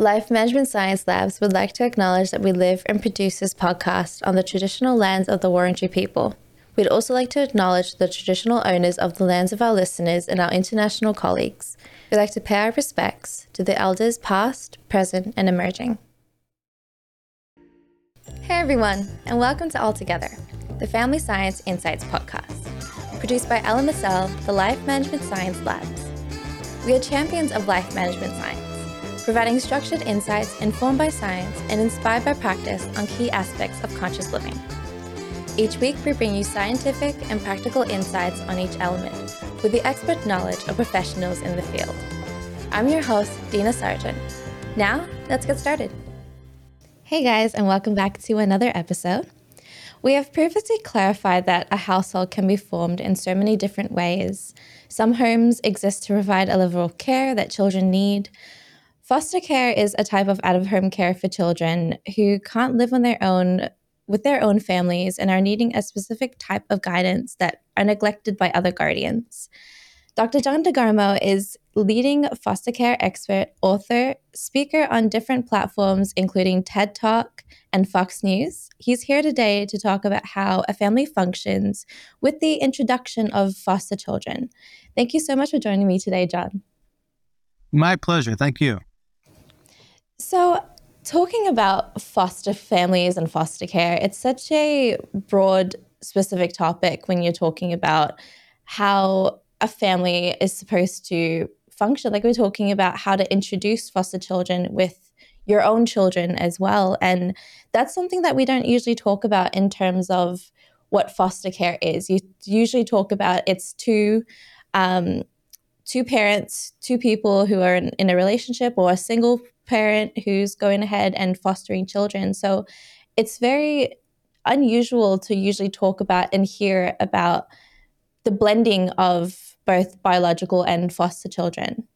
Life Management Science Labs would like to acknowledge that we live and produce this podcast on the traditional lands of the Wurundjeri people. We'd also like to acknowledge the traditional owners of the lands of our listeners and our international colleagues. We'd like to pay our respects to the elders past, present, and emerging. Hey everyone, and welcome to All Together, the Family Science Insights podcast, produced by LMSL, the Life Management Science Labs. We are champions of life management science providing structured insights informed by science and inspired by practice on key aspects of conscious living. Each week, we bring you scientific and practical insights on each element with the expert knowledge of professionals in the field. I'm your host, Dina Sargeant. Now, let's get started. Hey guys, and welcome back to another episode. We have previously clarified that a household can be formed in so many different ways. Some homes exist to provide a level of care that children need, Foster care is a type of out of home care for children who can't live on their own with their own families and are needing a specific type of guidance that are neglected by other guardians. Dr. John DeGarmo is leading foster care expert, author, speaker on different platforms, including TED Talk and Fox News. He's here today to talk about how a family functions with the introduction of foster children. Thank you so much for joining me today, John. My pleasure. Thank you. So, talking about foster families and foster care, it's such a broad, specific topic when you're talking about how a family is supposed to function. Like, we're talking about how to introduce foster children with your own children as well. And that's something that we don't usually talk about in terms of what foster care is. You usually talk about it's two um, two parents, two people who are in, in, a relationship or a single parent who's going ahead and fostering children. So it's very unusual to usually talk about and hear about the blending of both biological and foster children.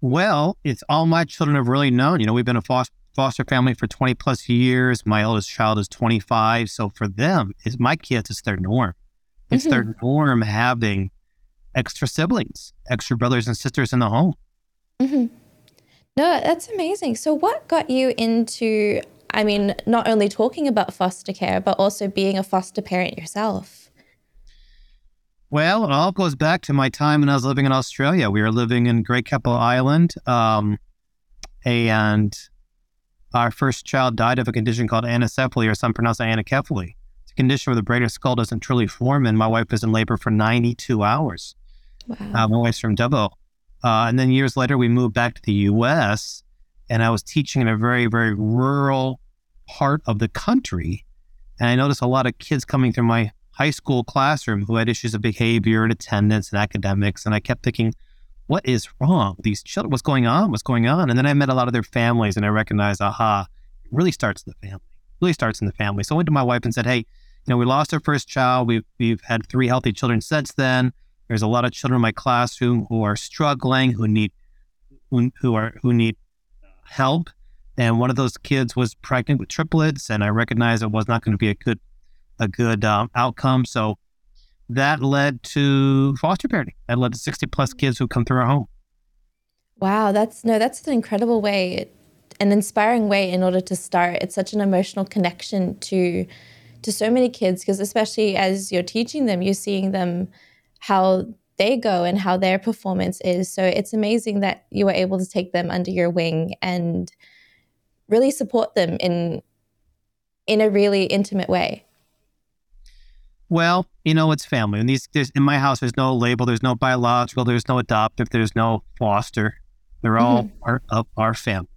Well, it's all my children have really known. You know, we've been a foster foster family for 20 plus years. My oldest child is 25. So for them, it's my kids, it's their norm. It's mm-hmm. their norm having extra siblings, extra brothers and sisters in the home. Mm-hmm. No, that's amazing. So, what got you into, I mean, not only talking about foster care, but also being a foster parent yourself? Well, it all goes back to my time when I was living in Australia. We were living in Great Keppel Island, um, and our first child died of a condition called anencephaly, or some pronounce it anencephaly. It's a condition where the brain or skull doesn't truly form, and my wife was in labor for 92 hours. Wow. Uh, my wife's from Dubbo. Uh, and then years later, we moved back to the US, and I was teaching in a very, very rural part of the country. And I noticed a lot of kids coming through my high school classroom who had issues of behavior and attendance and academics. And I kept thinking, what is wrong these children? What's going on? What's going on? And then I met a lot of their families and I recognized, aha, it really starts in the family. It really starts in the family. So I went to my wife and said, hey, you know, we lost our first child. We've, we've had three healthy children since then. There's a lot of children in my classroom who are struggling, who need who, who are who need help. And one of those kids was pregnant with triplets, and I recognized it was not going to be a good a good um, outcome. So that led to foster parenting. That led to 60 plus kids who come through our home. Wow, that's no, that's an incredible way, an inspiring way in order to start. It's such an emotional connection to to so many kids because especially as you're teaching them, you're seeing them how they go and how their performance is. So it's amazing that you were able to take them under your wing and really support them in in a really intimate way. Well, you know, it's family. And these in my house there's no label, there's no biological, there's no adoptive, there's no foster. They're all mm-hmm. part of our family.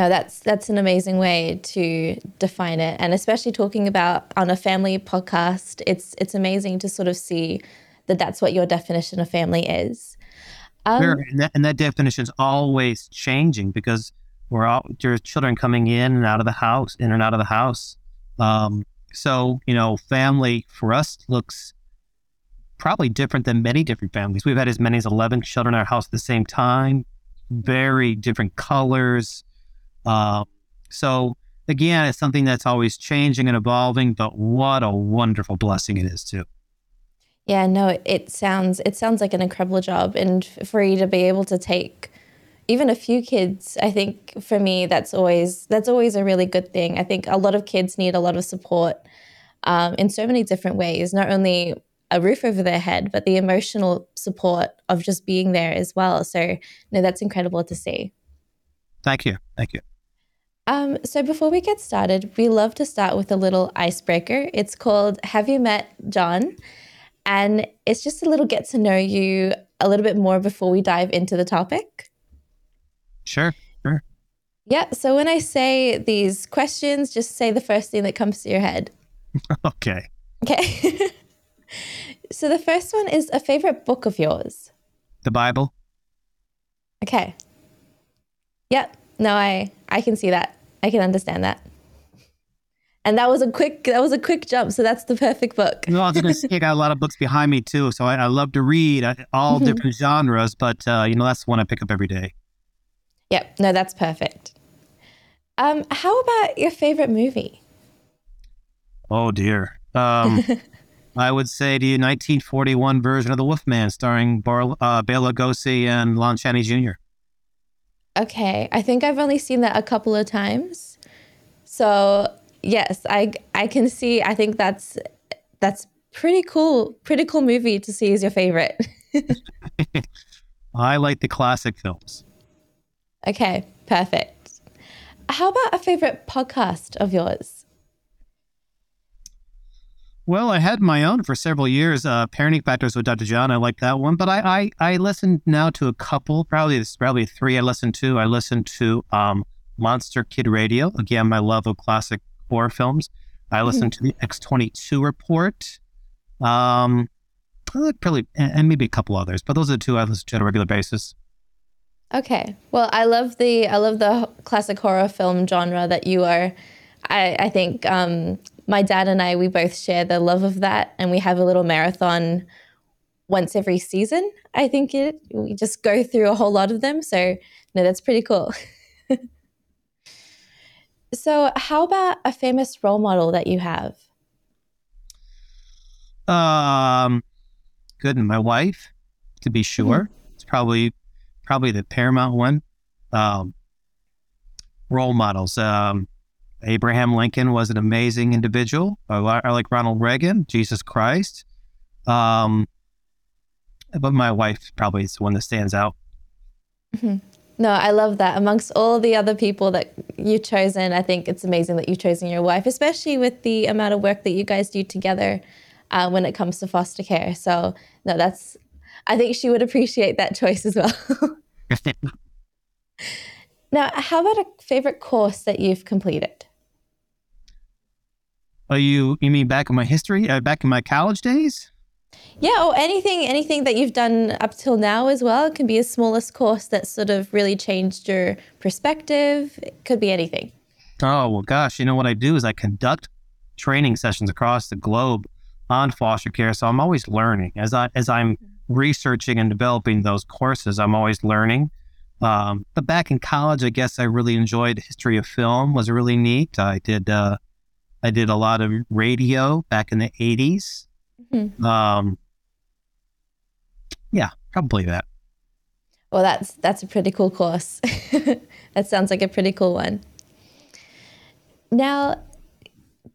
No, that's that's an amazing way to define it, and especially talking about on a family podcast, it's it's amazing to sort of see that that's what your definition of family is. Um, sure, and that, and that definition is always changing because we're all there's children coming in and out of the house, in and out of the house. Um, so you know, family for us looks probably different than many different families. We've had as many as eleven children in our house at the same time, very different colors uh, so again, it's something that's always changing and evolving, but what a wonderful blessing it is too. Yeah, no, it sounds it sounds like an incredible job, and for you to be able to take even a few kids, I think for me that's always that's always a really good thing. I think a lot of kids need a lot of support um, in so many different ways. Not only a roof over their head, but the emotional support of just being there as well. So, no, that's incredible to see. Thank you. Thank you. Um, so, before we get started, we love to start with a little icebreaker. It's called Have You Met John? And it's just a little get to know you a little bit more before we dive into the topic. Sure, sure. Yeah. So when I say these questions, just say the first thing that comes to your head. okay. Okay. so the first one is a favorite book of yours. The Bible. Okay. Yep. No, I I can see that. I can understand that. And that was a quick that was a quick jump. So that's the perfect book. no, I was gonna say I got a lot of books behind me too. So I, I love to read uh, all mm-hmm. different genres, but uh, you know that's the one I pick up every day. Yep. No, that's perfect. Um, how about your favorite movie? Oh dear. Um, I would say the 1941 version of The Wolfman, starring Bar- uh, Bela Lugosi and Lon Chaney Jr. Okay, I think I've only seen that a couple of times. So yes, I I can see. I think that's that's pretty cool. Pretty cool movie to see as your favorite. I like the classic films. Okay, perfect. How about a favorite podcast of yours? Well, I had my own for several years, uh, Parenting Factors with Dr. John. I like that one, but I, I, I listen now to a couple, probably probably three. I listen to. I listen to um, Monster Kid Radio. Again, my love of classic horror films. I listen mm-hmm. to the X twenty two Report. Um, probably and maybe a couple others, but those are the two I listen to on a regular basis. Okay. Well, I love the I love the classic horror film genre that you are. I, I think um, my dad and I we both share the love of that, and we have a little marathon once every season. I think it we just go through a whole lot of them. So no, that's pretty cool. so, how about a famous role model that you have? Um, good. And my wife, to be sure. Mm-hmm. It's probably probably the paramount one. Um, role models. Um, Abraham Lincoln was an amazing individual. I, I like Ronald Reagan, Jesus Christ. Um, but my wife probably is the one that stands out. Mm-hmm. No, I love that. Amongst all the other people that you've chosen, I think it's amazing that you've chosen your wife, especially with the amount of work that you guys do together uh, when it comes to foster care. So, no, that's I think she would appreciate that choice as well. now, how about a favorite course that you've completed? Are you you mean back in my history, uh, back in my college days? Yeah, or anything anything that you've done up till now as well. It can be a smallest course that sort of really changed your perspective. It could be anything. Oh well, gosh, you know what I do is I conduct training sessions across the globe on foster care, so I'm always learning as I as I'm researching and developing those courses. I'm always learning. Um, but back in college, I guess I really enjoyed history of film. was really neat. I did uh, I did a lot of radio back in the 80s. Mm-hmm. Um, yeah, probably that. Well, that's that's a pretty cool course. that sounds like a pretty cool one. Now,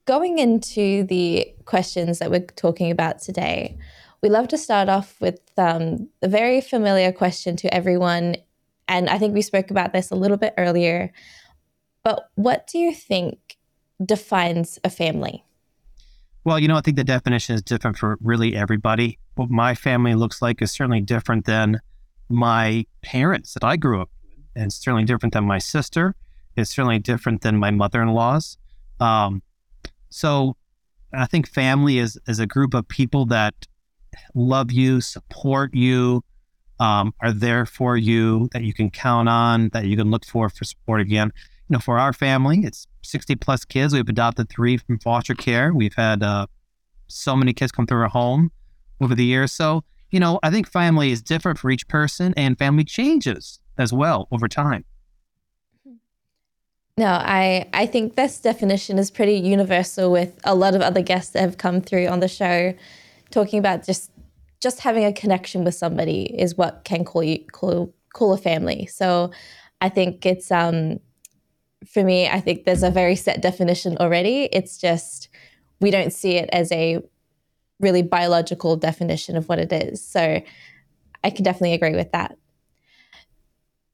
going into the questions that we're talking about today, we love to start off with um, a very familiar question to everyone. And I think we spoke about this a little bit earlier. But what do you think defines a family? Well, you know, I think the definition is different for really everybody. What my family looks like is certainly different than my parents that I grew up with, and it's certainly different than my sister. It's certainly different than my mother in laws. Um, so I think family is, is a group of people that love you, support you, um, are there for you, that you can count on, that you can look for for support again. You know, for our family, it's 60 plus kids. We've adopted three from foster care. We've had uh, so many kids come through our home over the years. So, you know, I think family is different for each person and family changes as well over time. No, I, I think this definition is pretty universal with a lot of other guests that have come through on the show talking about just just having a connection with somebody is what can call you call call a family. So I think it's um for me, I think there's a very set definition already. It's just we don't see it as a really biological definition of what it is. So I can definitely agree with that.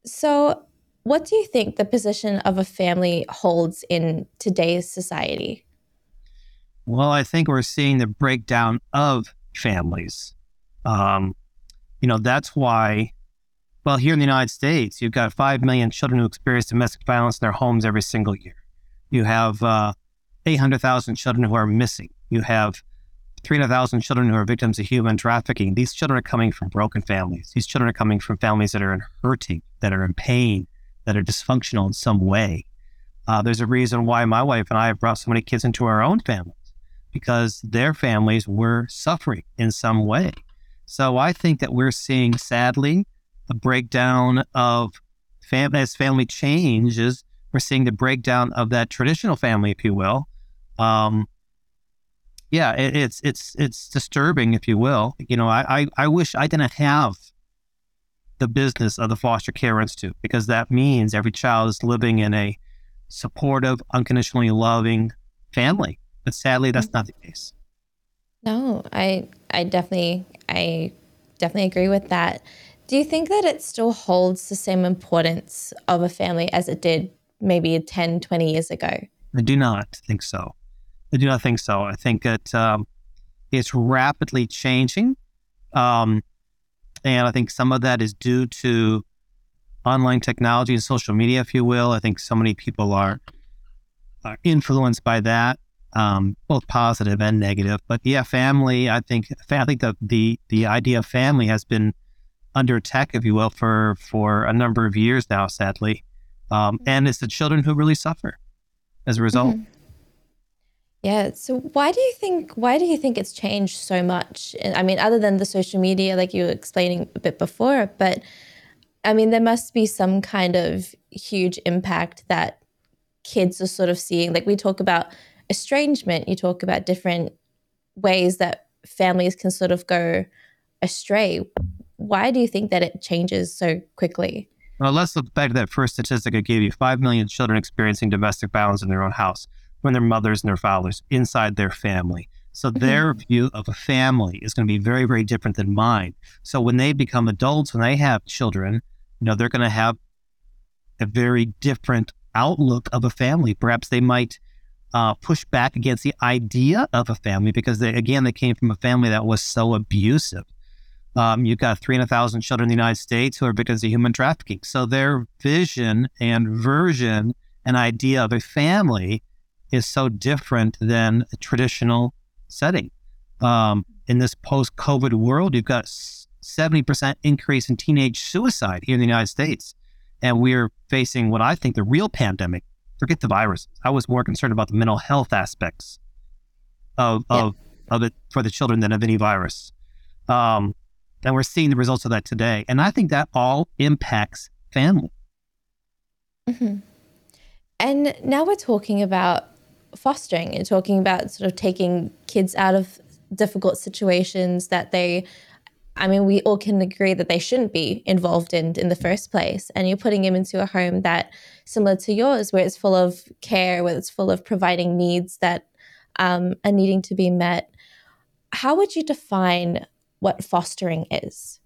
So, what do you think the position of a family holds in today's society? Well, I think we're seeing the breakdown of families. Um, you know, that's why, well, here in the United States, you've got 5 million children who experience domestic violence in their homes every single year. You have uh, 800,000 children who are missing. You have 300,000 children who are victims of human trafficking. These children are coming from broken families. These children are coming from families that are in hurting, that are in pain, that are dysfunctional in some way. Uh, there's a reason why my wife and I have brought so many kids into our own families because their families were suffering in some way. So I think that we're seeing, sadly, a breakdown of fam- as family changes. We're seeing the breakdown of that traditional family, if you will. Um, yeah, it, it's it's it's disturbing, if you will. You know, I, I I wish I didn't have the business of the foster care institute because that means every child is living in a supportive, unconditionally loving family. But sadly, that's not the case. No, I I definitely I definitely agree with that. Do you think that it still holds the same importance of a family as it did maybe 10, 20 years ago? I do not think so. I do not think so. I think that um, it's rapidly changing. Um, and I think some of that is due to online technology and social media, if you will. I think so many people are, are influenced by that um, both positive and negative. But yeah, family. I think I think the the the idea of family has been under attack, if you will, for for a number of years now. Sadly, um, and it's the children who really suffer as a result. Mm-hmm. Yeah. So why do you think why do you think it's changed so much? I mean, other than the social media, like you were explaining a bit before, but I mean, there must be some kind of huge impact that kids are sort of seeing. Like we talk about estrangement, you talk about different ways that families can sort of go astray. Why do you think that it changes so quickly? Well, let's look back to that first statistic I gave you 5 million children experiencing domestic violence in their own house when their mothers and their fathers inside their family. So mm-hmm. their view of a family is going to be very, very different than mine. So when they become adults, when they have children, you know, they're going to have a very different outlook of a family. Perhaps they might uh, push back against the idea of a family because they, again, they came from a family that was so abusive. Um, you've got 300,000 children in the United States who are victims of human trafficking. So their vision and version and idea of a family is so different than a traditional setting. Um, in this post-COVID world, you've got 70% increase in teenage suicide here in the United States. And we're facing what I think the real pandemic forget the viruses. I was more concerned about the mental health aspects of yeah. of of it for the children than of any virus. Um, and we're seeing the results of that today. And I think that all impacts family. Mm-hmm. And now we're talking about fostering and talking about sort of taking kids out of difficult situations that they I mean, we all can agree that they shouldn't be involved in in the first place. And you're putting them into a home that similar to yours, where it's full of care, where it's full of providing needs that um, are needing to be met. How would you define what fostering is?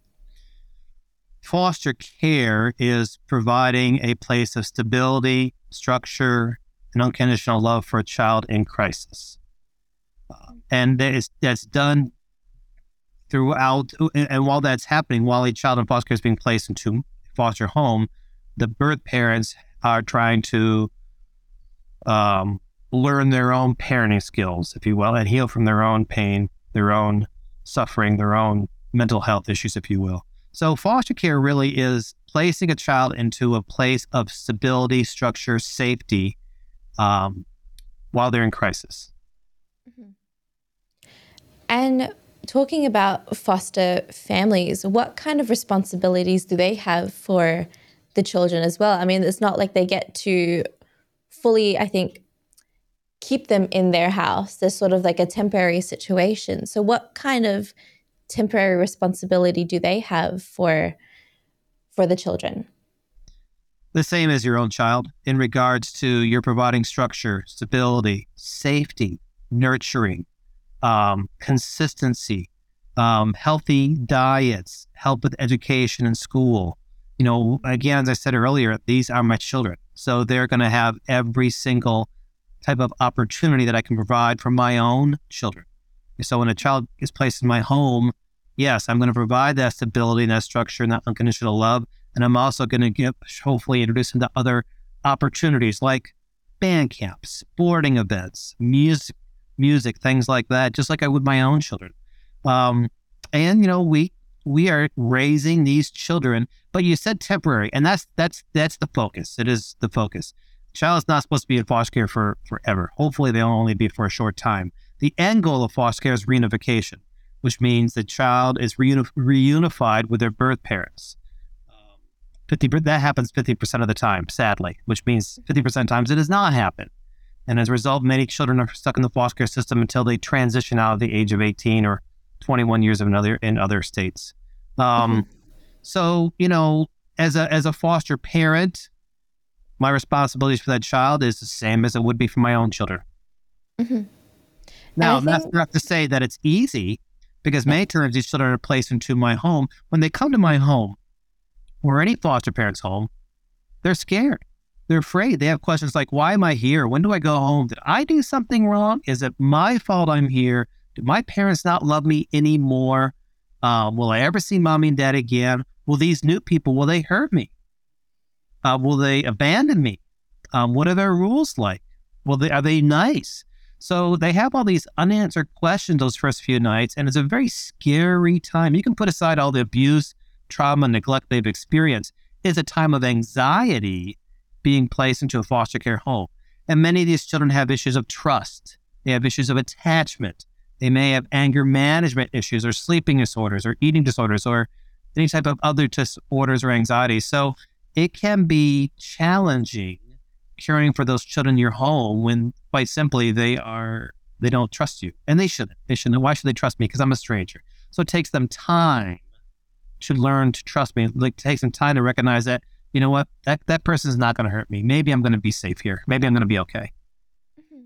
Foster care is providing a place of stability, structure, and unconditional love for a child in crisis. Uh, and that is, that's done throughout. And while that's happening, while a child in foster care is being placed into foster home, the birth parents are trying to um, learn their own parenting skills, if you will, and heal from their own pain, their own suffering, their own mental health issues, if you will. So, foster care really is placing a child into a place of stability, structure, safety um, while they're in crisis. Mm-hmm. And talking about foster families, what kind of responsibilities do they have for the children as well? I mean, it's not like they get to fully, I think, keep them in their house. There's sort of like a temporary situation. So, what kind of temporary responsibility do they have for for the children? The same as your own child in regards to you're providing structure, stability, safety, nurturing, um, consistency, um, healthy diets, help with education and school. You know, again, as I said earlier, these are my children. So they're going to have every single type of opportunity that I can provide for my own children. So when a child is placed in my home, yes, I'm going to provide that stability and that structure and that unconditional love. And I'm also going to give, hopefully, introduce them to other opportunities like band camps, sporting events, music, music, things like that, just like I would my own children. Um, and you know, we we are raising these children, but you said temporary, and that's that's that's the focus. It is the focus. Child is not supposed to be in foster care for forever. Hopefully, they'll only be for a short time. The end goal of foster care is reunification, which means the child is reuni- reunified with their birth parents. 50 that happens 50% of the time, sadly, which means 50% of times it does not happen. And as a result, many children are stuck in the foster care system until they transition out of the age of 18 or 21 years of another in other states. Um, mm-hmm. So, you know, as a as a foster parent, my responsibilities for that child is the same as it would be for my own children. Mm-hmm. Now, think... that's not to say that it's easy, because many times these children are placed into my home. When they come to my home or any foster parent's home, they're scared. They're afraid. They have questions like, why am I here? When do I go home? Did I do something wrong? Is it my fault I'm here? Do my parents not love me anymore? Uh, will I ever see mommy and dad again? Will these new people, will they hurt me? Uh, will they abandon me? Um, what are their rules like? Will they, are they nice? So they have all these unanswered questions those first few nights, and it's a very scary time. You can put aside all the abuse, trauma, neglect they've experienced. It's a time of anxiety being placed into a foster care home. And many of these children have issues of trust. They have issues of attachment. They may have anger management issues or sleeping disorders or eating disorders or any type of other disorders or anxieties. So it can be challenging caring for those children in your home when quite simply they are they don't trust you. And they shouldn't. They shouldn't. Why should they trust me? Because I'm a stranger. So it takes them time to learn to trust me. Like take some time to recognize that you know what? That that person is not going to hurt me. Maybe I'm going to be safe here. Maybe I'm going to be okay. Mm-hmm.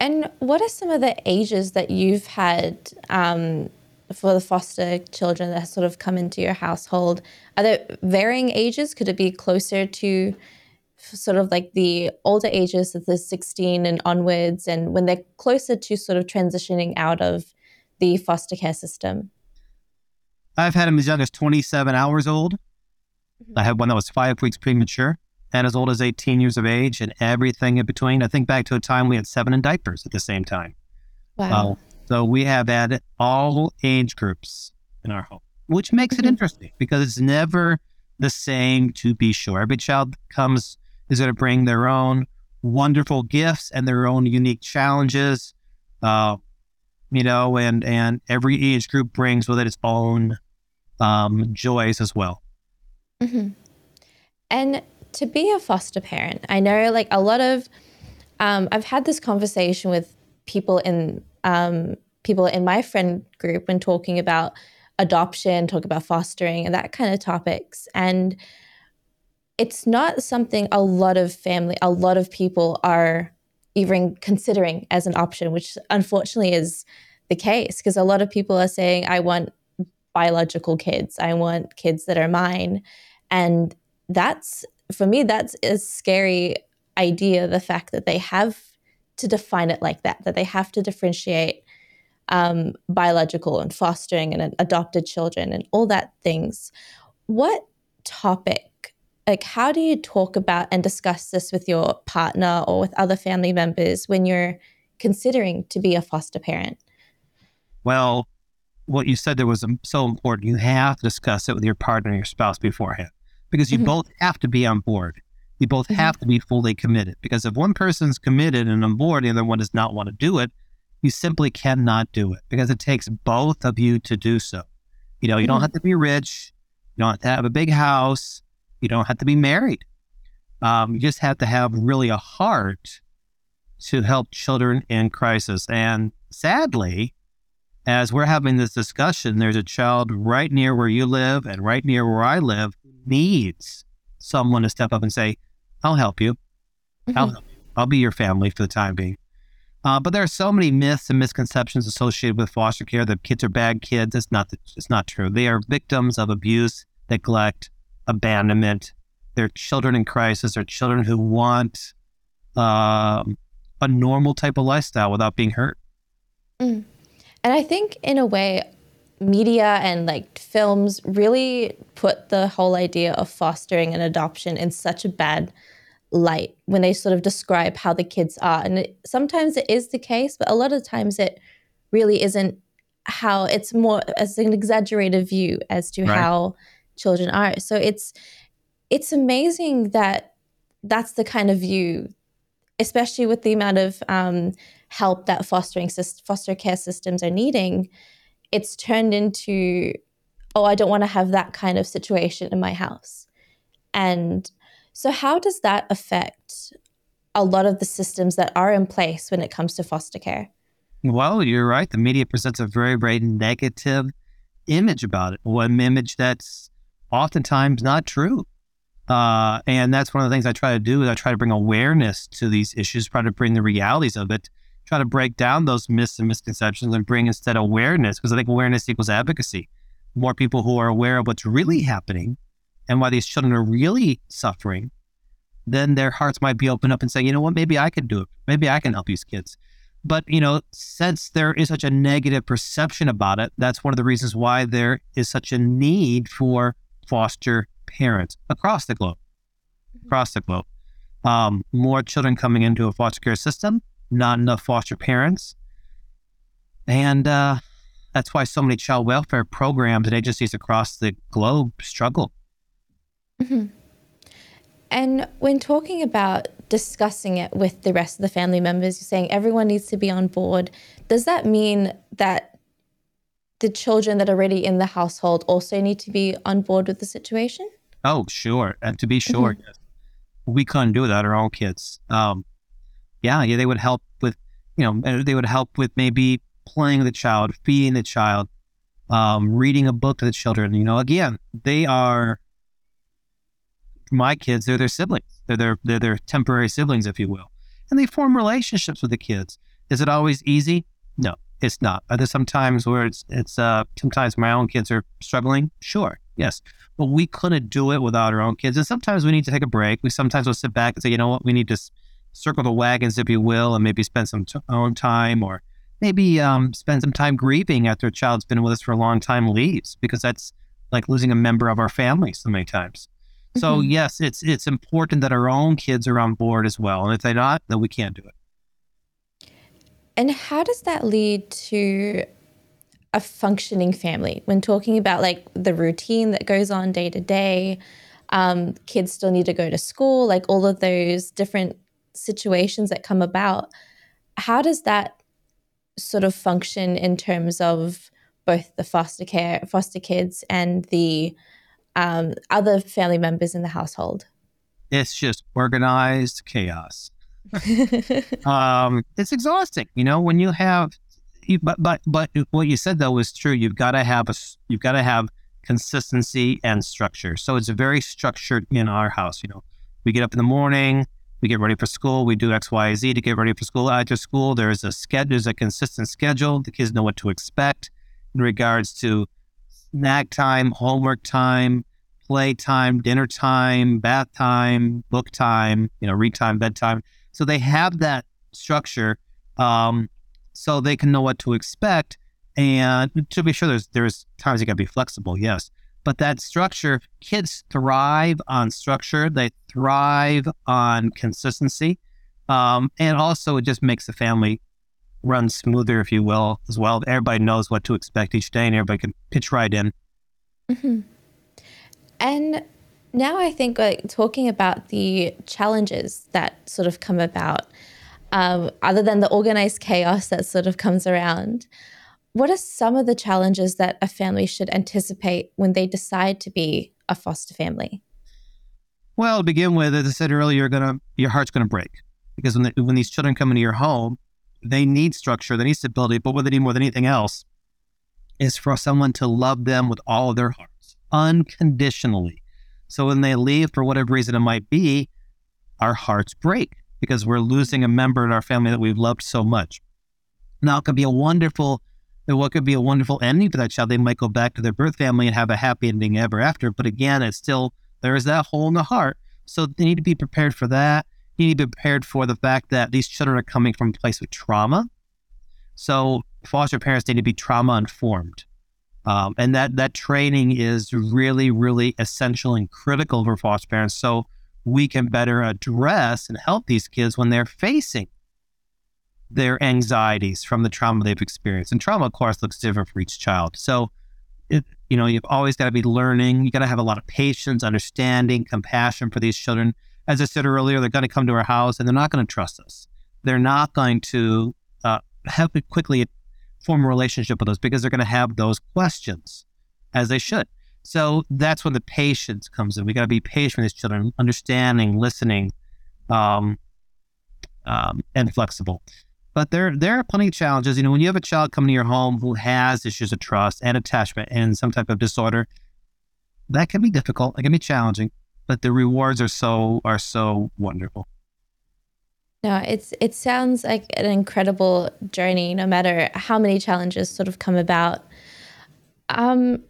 And what are some of the ages that you've had um, for the foster children that sort of come into your household? Are there varying ages? Could it be closer to sort of like the older ages of the 16 and onwards, and when they're closer to sort of transitioning out of the foster care system? I've had them as young as 27 hours old. Mm-hmm. I had one that was five weeks premature and as old as 18 years of age and everything in between. I think back to a time we had seven in diapers at the same time. Wow. Uh, so we have had all age groups in our home, which makes mm-hmm. it interesting because it's never the same to be sure. Every child comes is going to bring their own wonderful gifts and their own unique challenges. Uh, you know, and and every age group brings with it its own um, joys as well. Mm-hmm. And to be a foster parent, I know like a lot of, um, I've had this conversation with people in um, people in my friend group when talking about adoption, talk about fostering and that kind of topics. And it's not something a lot of family, a lot of people are even considering as an option, which unfortunately is the case because a lot of people are saying, I want biological kids, I want kids that are mine. And that's, for me, that's a scary idea the fact that they have to define it like that, that they have to differentiate um, biological and fostering and adopted children and all that things. What topic, like, how do you talk about and discuss this with your partner or with other family members when you're considering to be a foster parent? Well, what you said there was so important. You have to discuss it with your partner and your spouse beforehand because you mm-hmm. both have to be on board. You both mm-hmm. have to be fully committed because if one person's committed and on board, the other one does not want to do it, you simply cannot do it because it takes both of you to do so. You know, you mm-hmm. don't have to be rich, you don't have to have a big house, you don't have to be married. Um, you just have to have really a heart to help children in crisis. And sadly, as we're having this discussion, there's a child right near where you live and right near where I live needs someone to step up and say, I'll help you. Mm-hmm. I'll help you. I'll be your family for the time being. Uh, but there are so many myths and misconceptions associated with foster care that kids are bad kids. It's not. It's not true. They are victims of abuse, neglect, abandonment. They're children in crisis. They're children who want uh, a normal type of lifestyle without being hurt. Mm. And I think, in a way, media and like films really put the whole idea of fostering and adoption in such a bad light when they sort of describe how the kids are. And it, sometimes it is the case, but a lot of times it really isn't how it's more as an exaggerated view as to right. how children are. So it's it's amazing that that's the kind of view, especially with the amount of um, help that fostering foster care systems are needing. It's turned into, oh, I don't want to have that kind of situation in my house, and so, how does that affect a lot of the systems that are in place when it comes to foster care? Well, you're right. The media presents a very, very negative image about it, one image that's oftentimes not true. Uh, and that's one of the things I try to do is I try to bring awareness to these issues, try to bring the realities of it, try to break down those myths and misconceptions and bring instead awareness, because I think awareness equals advocacy. More people who are aware of what's really happening and why these children are really suffering, then their hearts might be open up and say, you know what, maybe I can do it. Maybe I can help these kids. But, you know, since there is such a negative perception about it, that's one of the reasons why there is such a need for foster parents across the globe. Mm-hmm. Across the globe. Um, more children coming into a foster care system, not enough foster parents. And uh, that's why so many child welfare programs and agencies across the globe struggle Mm-hmm. And when talking about discussing it with the rest of the family members, you're saying everyone needs to be on board. Does that mean that the children that are already in the household also need to be on board with the situation? Oh, sure. And to be sure, mm-hmm. yes. we couldn't do that, our own kids. Um, yeah, yeah, they would help with, you know, they would help with maybe playing with the child, feeding the child, um, reading a book to the children. You know, again, they are my kids, they're their siblings. They're their they're their temporary siblings, if you will, and they form relationships with the kids. Is it always easy? No, it's not. Are there some times where it's it's uh sometimes my own kids are struggling? Sure, yes, but we couldn't do it without our own kids. And sometimes we need to take a break. We sometimes will sit back and say, you know what, we need to circle the wagons, if you will, and maybe spend some t- own time or maybe um, spend some time grieving after a child's been with us for a long time leaves because that's like losing a member of our family so many times. So mm-hmm. yes, it's it's important that our own kids are on board as well. And if they're not, then we can't do it. And how does that lead to a functioning family when talking about like the routine that goes on day to day? Um, kids still need to go to school, like all of those different situations that come about. How does that sort of function in terms of both the foster care, foster kids, and the um, other family members in the household? It's just organized chaos. um, it's exhausting, you know, when you have, but but but what you said though was true. You've got to have a, you've got to have consistency and structure. So it's very structured in our house. You know, we get up in the morning, we get ready for school, we do X, Y, Z to get ready for school. After school, there's a schedule, there's a consistent schedule. The kids know what to expect in regards to snack time, homework time, play time, dinner time, bath time, book time, you know, read time, bedtime. So they have that structure um, so they can know what to expect. And to be sure, there's there's times you got to be flexible, yes. But that structure, kids thrive on structure. They thrive on consistency, um, and also it just makes the family run smoother, if you will, as well. Everybody knows what to expect each day, and everybody can pitch right in. Mm-hmm. And now I think like talking about the challenges that sort of come about, um, other than the organized chaos that sort of comes around, what are some of the challenges that a family should anticipate when they decide to be a foster family? Well, to begin with, as I said earlier, you're gonna your heart's gonna break because when the, when these children come into your home, they need structure, they need stability, but what they need more than anything else is for someone to love them with all of their hearts, unconditionally. So when they leave, for whatever reason it might be, our hearts break because we're losing a member in our family that we've loved so much. Now, it could be a wonderful, what could be a wonderful ending for that child. They might go back to their birth family and have a happy ending ever after. But again, it's still, there is that hole in the heart. So they need to be prepared for that. You need to be prepared for the fact that these children are coming from a place of trauma. So foster parents need to be trauma informed. Um, and that that training is really, really essential and critical for foster parents. So we can better address and help these kids when they're facing their anxieties from the trauma they've experienced. And trauma, of course, looks different for each child. So, it, you know, you've always got to be learning. You got to have a lot of patience, understanding, compassion for these children. As I said earlier, they're going to come to our house and they're not going to trust us. They're not going to uh, have quickly form a relationship with us because they're going to have those questions, as they should. So that's when the patience comes in. We got to be patient with these children, understanding, listening, um, um, and flexible. But there, there are plenty of challenges. You know, when you have a child coming to your home who has issues of trust and attachment and some type of disorder, that can be difficult. It can be challenging, but the rewards are so are so wonderful. No, it's it sounds like an incredible journey, no matter how many challenges sort of come about. Um,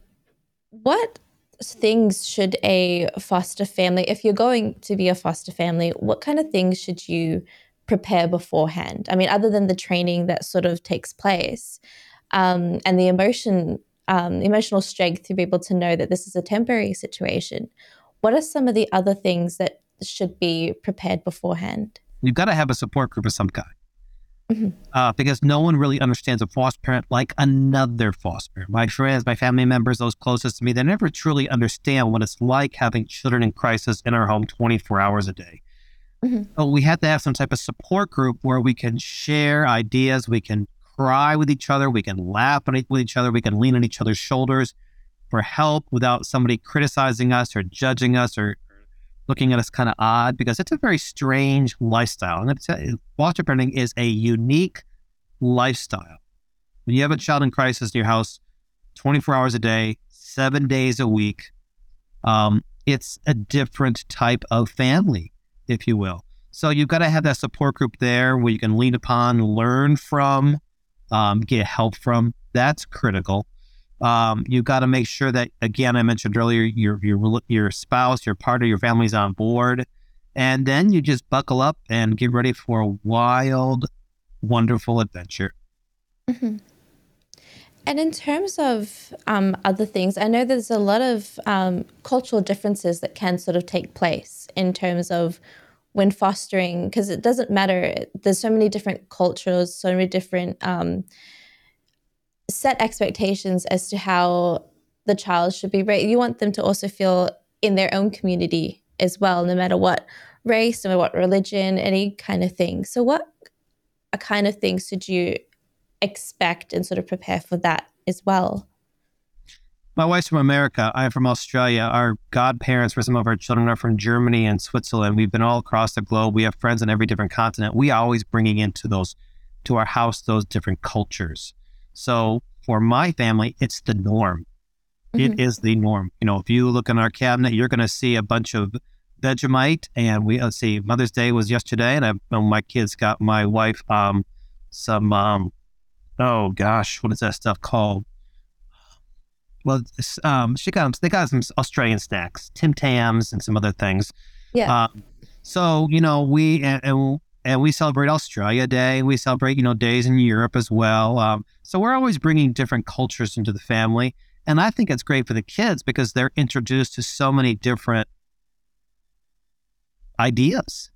what things should a foster family, if you're going to be a foster family, what kind of things should you prepare beforehand? I mean, other than the training that sort of takes place um, and the emotion, um, emotional strength to be able to know that this is a temporary situation, what are some of the other things that should be prepared beforehand? You've got to have a support group of some kind. Mm-hmm. Uh, because no one really understands a foster parent like another foster parent. My friends, my family members, those closest to me, they never truly understand what it's like having children in crisis in our home 24 hours a day. Mm-hmm. So we have to have some type of support group where we can share ideas, we can cry with each other, we can laugh with each other, we can lean on each other's shoulders for help without somebody criticizing us or judging us or looking at us kind of odd because it's a very strange lifestyle. And foster parenting is a unique lifestyle. When you have a child in crisis in your house 24 hours a day, seven days a week, um, it's a different type of family, if you will. So you've got to have that support group there where you can lean upon, learn from, um, get help from. That's critical. Um, you've got to make sure that, again, I mentioned earlier, your your your spouse, your partner, your family's on board, and then you just buckle up and get ready for a wild, wonderful adventure. Mm-hmm. And in terms of um, other things, I know there's a lot of um, cultural differences that can sort of take place in terms of when fostering, because it doesn't matter. There's so many different cultures, so many different um, set expectations as to how the child should be raised. You want them to also feel in their own community as well, no matter what race, no matter what religion, any kind of thing. So, what kind of things should you expect and sort of prepare for that as well? My wife's from America. I'm from Australia. Our godparents for some of our children are from Germany and Switzerland. We've been all across the globe. We have friends on every different continent. We are always bringing into those, to our house, those different cultures. So for my family, it's the norm. Mm-hmm. It is the norm. You know, if you look in our cabinet, you're going to see a bunch of Vegemite. And we, let's see, Mother's Day was yesterday, and I, my kids got my wife um, some, um, oh gosh, what is that stuff called? Well, um, she got they got some Australian snacks, Tim Tams, and some other things. Yeah. Um, so you know, we and, and and we celebrate Australia Day. We celebrate, you know, days in Europe as well. Um, so we're always bringing different cultures into the family, and I think it's great for the kids because they're introduced to so many different ideas,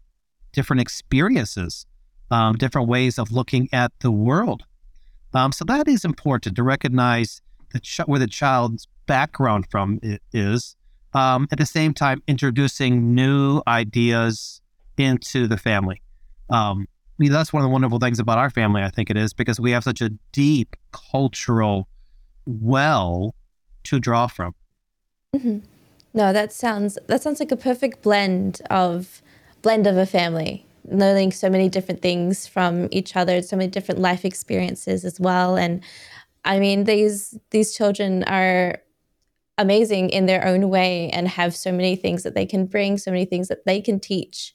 different experiences, um, different ways of looking at the world. Um, so that is important to recognize the ch- where the child's background from is. Um, at the same time, introducing new ideas into the family. Um, I mean, that's one of the wonderful things about our family, I think it is, because we have such a deep cultural well to draw from. Mm-hmm. No, that sounds that sounds like a perfect blend of blend of a family, learning so many different things from each other, so many different life experiences as well. And I mean, these these children are amazing in their own way and have so many things that they can bring, so many things that they can teach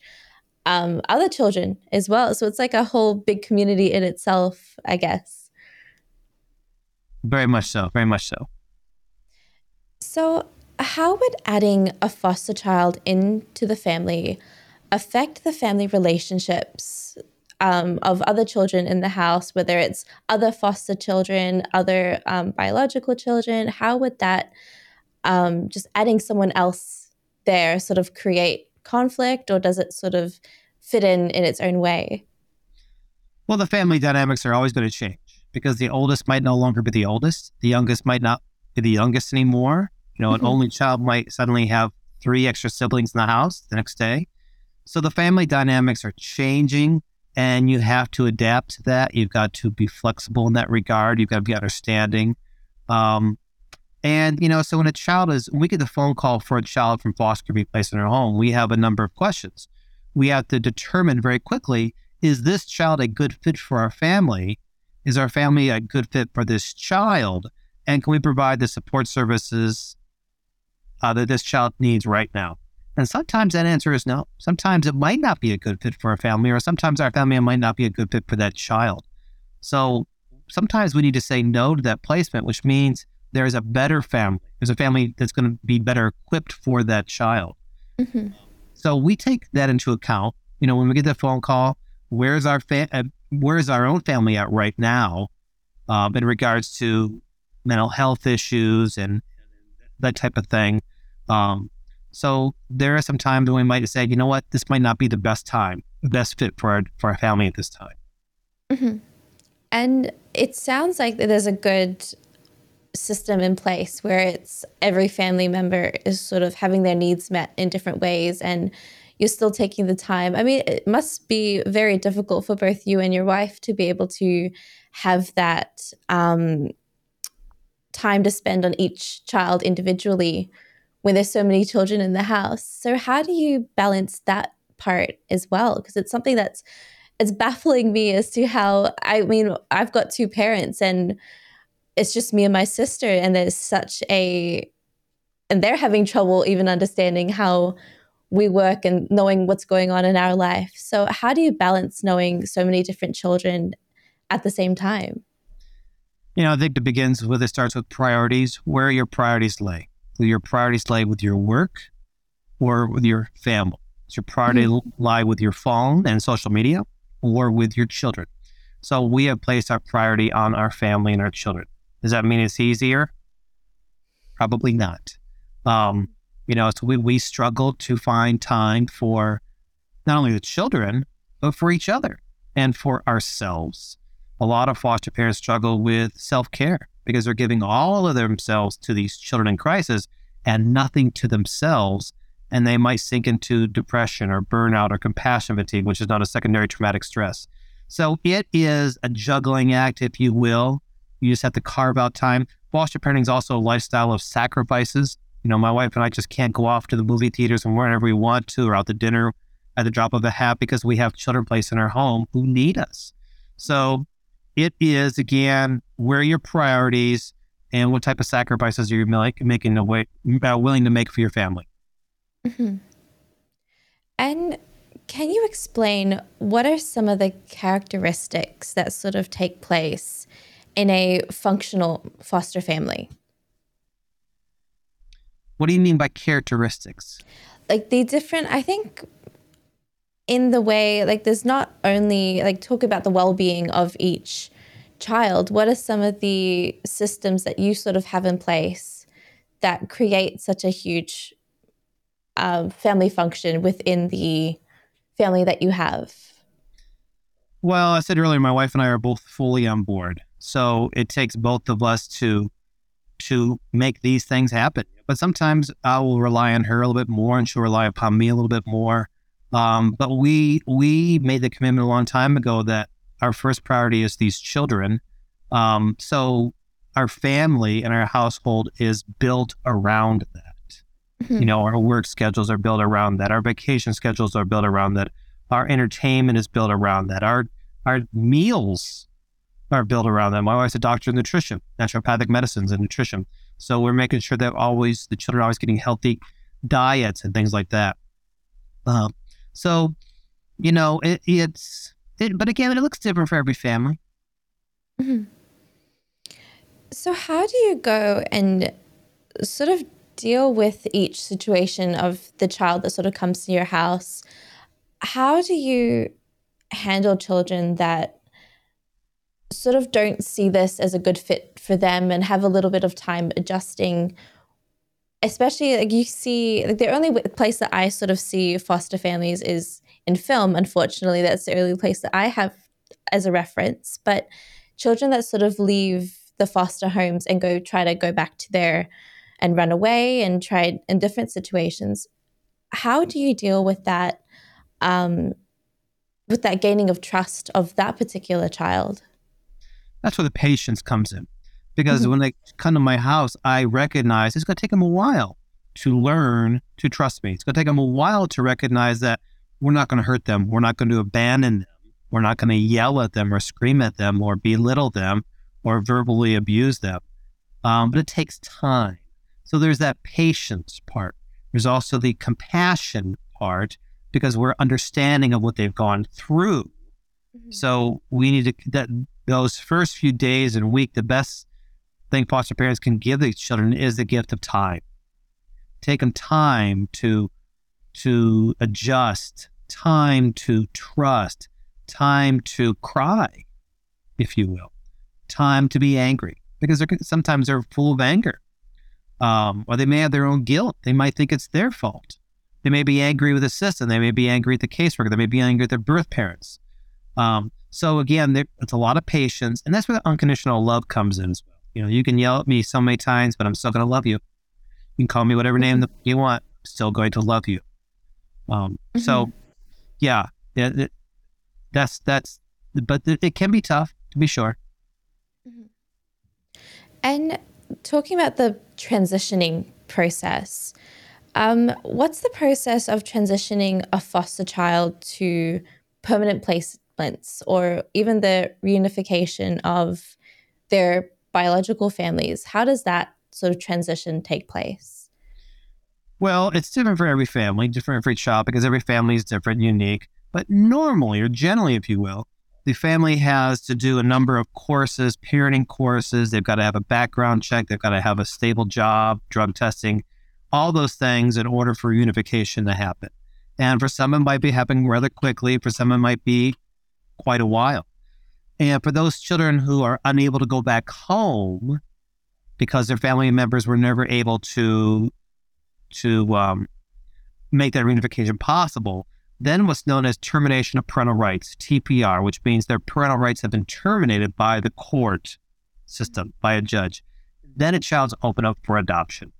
um, other children as well. So it's like a whole big community in itself, I guess. Very much so. Very much so. So, how would adding a foster child into the family affect the family relationships um, of other children in the house, whether it's other foster children, other um, biological children? How would that um, just adding someone else there sort of create conflict, or does it sort of fit in in its own way? Well, the family dynamics are always going to change because the oldest might no longer be the oldest, the youngest might not be the youngest anymore. You know, mm-hmm. an only child might suddenly have three extra siblings in the house the next day. So the family dynamics are changing and you have to adapt to that. You've got to be flexible in that regard. You've got to be understanding. Um, and, you know, so when a child is, we get the phone call for a child from foster to be placed in our home, we have a number of questions. We have to determine very quickly is this child a good fit for our family? Is our family a good fit for this child? And can we provide the support services uh, that this child needs right now? And sometimes that answer is no. Sometimes it might not be a good fit for our family, or sometimes our family might not be a good fit for that child. So sometimes we need to say no to that placement, which means there's a better family. There's a family that's going to be better equipped for that child. Mm-hmm. So we take that into account. You know, when we get the phone call, where's our fa- uh, where's our own family at right now um, in regards to mental health issues and that type of thing. Um, so there are some times when we might say, you know what, this might not be the best time, the best fit for our for our family at this time. Mm-hmm. And it sounds like there's a good system in place where it's every family member is sort of having their needs met in different ways and you're still taking the time. I mean, it must be very difficult for both you and your wife to be able to have that um, time to spend on each child individually when there's so many children in the house. So how do you balance that part as well? Because it's something that's it's baffling me as to how I mean, I've got two parents and it's just me and my sister and there's such a and they're having trouble even understanding how we work and knowing what's going on in our life. So how do you balance knowing so many different children at the same time? You know, I think it begins with it starts with priorities. Where your priorities lay? Do your priorities lay with your work or with your family? Does your priority mm-hmm. lie with your phone and social media or with your children? So we have placed our priority on our family and our children. Does that mean it's easier? Probably not. Um, you know, so we, we struggle to find time for not only the children, but for each other and for ourselves. A lot of foster parents struggle with self care because they're giving all of themselves to these children in crisis and nothing to themselves. And they might sink into depression or burnout or compassion fatigue, which is not a secondary traumatic stress. So it is a juggling act, if you will, you just have to carve out time. Foster parenting is also a lifestyle of sacrifices. You know, my wife and I just can't go off to the movie theaters and wherever we want to or out to dinner at the drop of a hat because we have children placed in our home who need us. So it is, again, where your priorities and what type of sacrifices are you making a way, uh, willing to make for your family. Mm-hmm. And can you explain what are some of the characteristics that sort of take place in a functional foster family. What do you mean by characteristics? Like the different, I think, in the way, like, there's not only, like, talk about the well being of each child. What are some of the systems that you sort of have in place that create such a huge uh, family function within the family that you have? Well, I said earlier, my wife and I are both fully on board. So it takes both of us to to make these things happen. But sometimes I will rely on her a little bit more, and she'll rely upon me a little bit more. Um, but we we made the commitment a long time ago that our first priority is these children. Um, so our family and our household is built around that. Mm-hmm. You know, our work schedules are built around that. Our vacation schedules are built around that. Our entertainment is built around that. Our our meals are built around them. My wife's a doctor nutrition, naturopathic medicines and nutrition. So we're making sure that always the children are always getting healthy diets and things like that. Um, so, you know, it, it's, it, but again, it looks different for every family. Mm-hmm. So, how do you go and sort of deal with each situation of the child that sort of comes to your house? How do you handle children that sort of don't see this as a good fit for them and have a little bit of time adjusting? Especially like you see, like the only place that I sort of see foster families is in film. Unfortunately, that's the only place that I have as a reference. But children that sort of leave the foster homes and go try to go back to their and run away and try in different situations. How do you deal with that? Um, with that gaining of trust of that particular child? That's where the patience comes in. Because mm-hmm. when they come to my house, I recognize it's going to take them a while to learn to trust me. It's going to take them a while to recognize that we're not going to hurt them. We're not going to abandon them. We're not going to yell at them or scream at them or belittle them or verbally abuse them. Um, but it takes time. So there's that patience part. There's also the compassion part because we're understanding of what they've gone through. Mm-hmm. So we need to that those first few days and week, the best thing foster parents can give these children is the gift of time. Take them time to to adjust, time to trust, time to cry, if you will time to be angry because they're sometimes they're full of anger, um, or they may have their own guilt. They might think it's their fault. They may be angry with the system. They may be angry at the caseworker. They may be angry at their birth parents. Um, so again, there, it's a lot of patience, and that's where the unconditional love comes in as well. You know, you can yell at me so many times, but I'm still going to love you. You can call me whatever name mm-hmm. you want. I'm still going to love you. Um, mm-hmm. So, yeah, it, it, that's that's, but it, it can be tough to be sure. Mm-hmm. And talking about the transitioning process, um, what's the process of transitioning a foster child to permanent or even the reunification of their biological families? How does that sort of transition take place? Well, it's different for every family, different for each child because every family is different, unique. But normally, or generally, if you will, the family has to do a number of courses, parenting courses. They've got to have a background check. They've got to have a stable job, drug testing, all those things in order for unification to happen. And for some, it might be happening rather quickly. For some, it might be quite a while. And for those children who are unable to go back home because their family members were never able to to um, make that reunification possible, then what's known as termination of parental rights, TPR, which means their parental rights have been terminated by the court system, by a judge. Then a child's open up for adoption.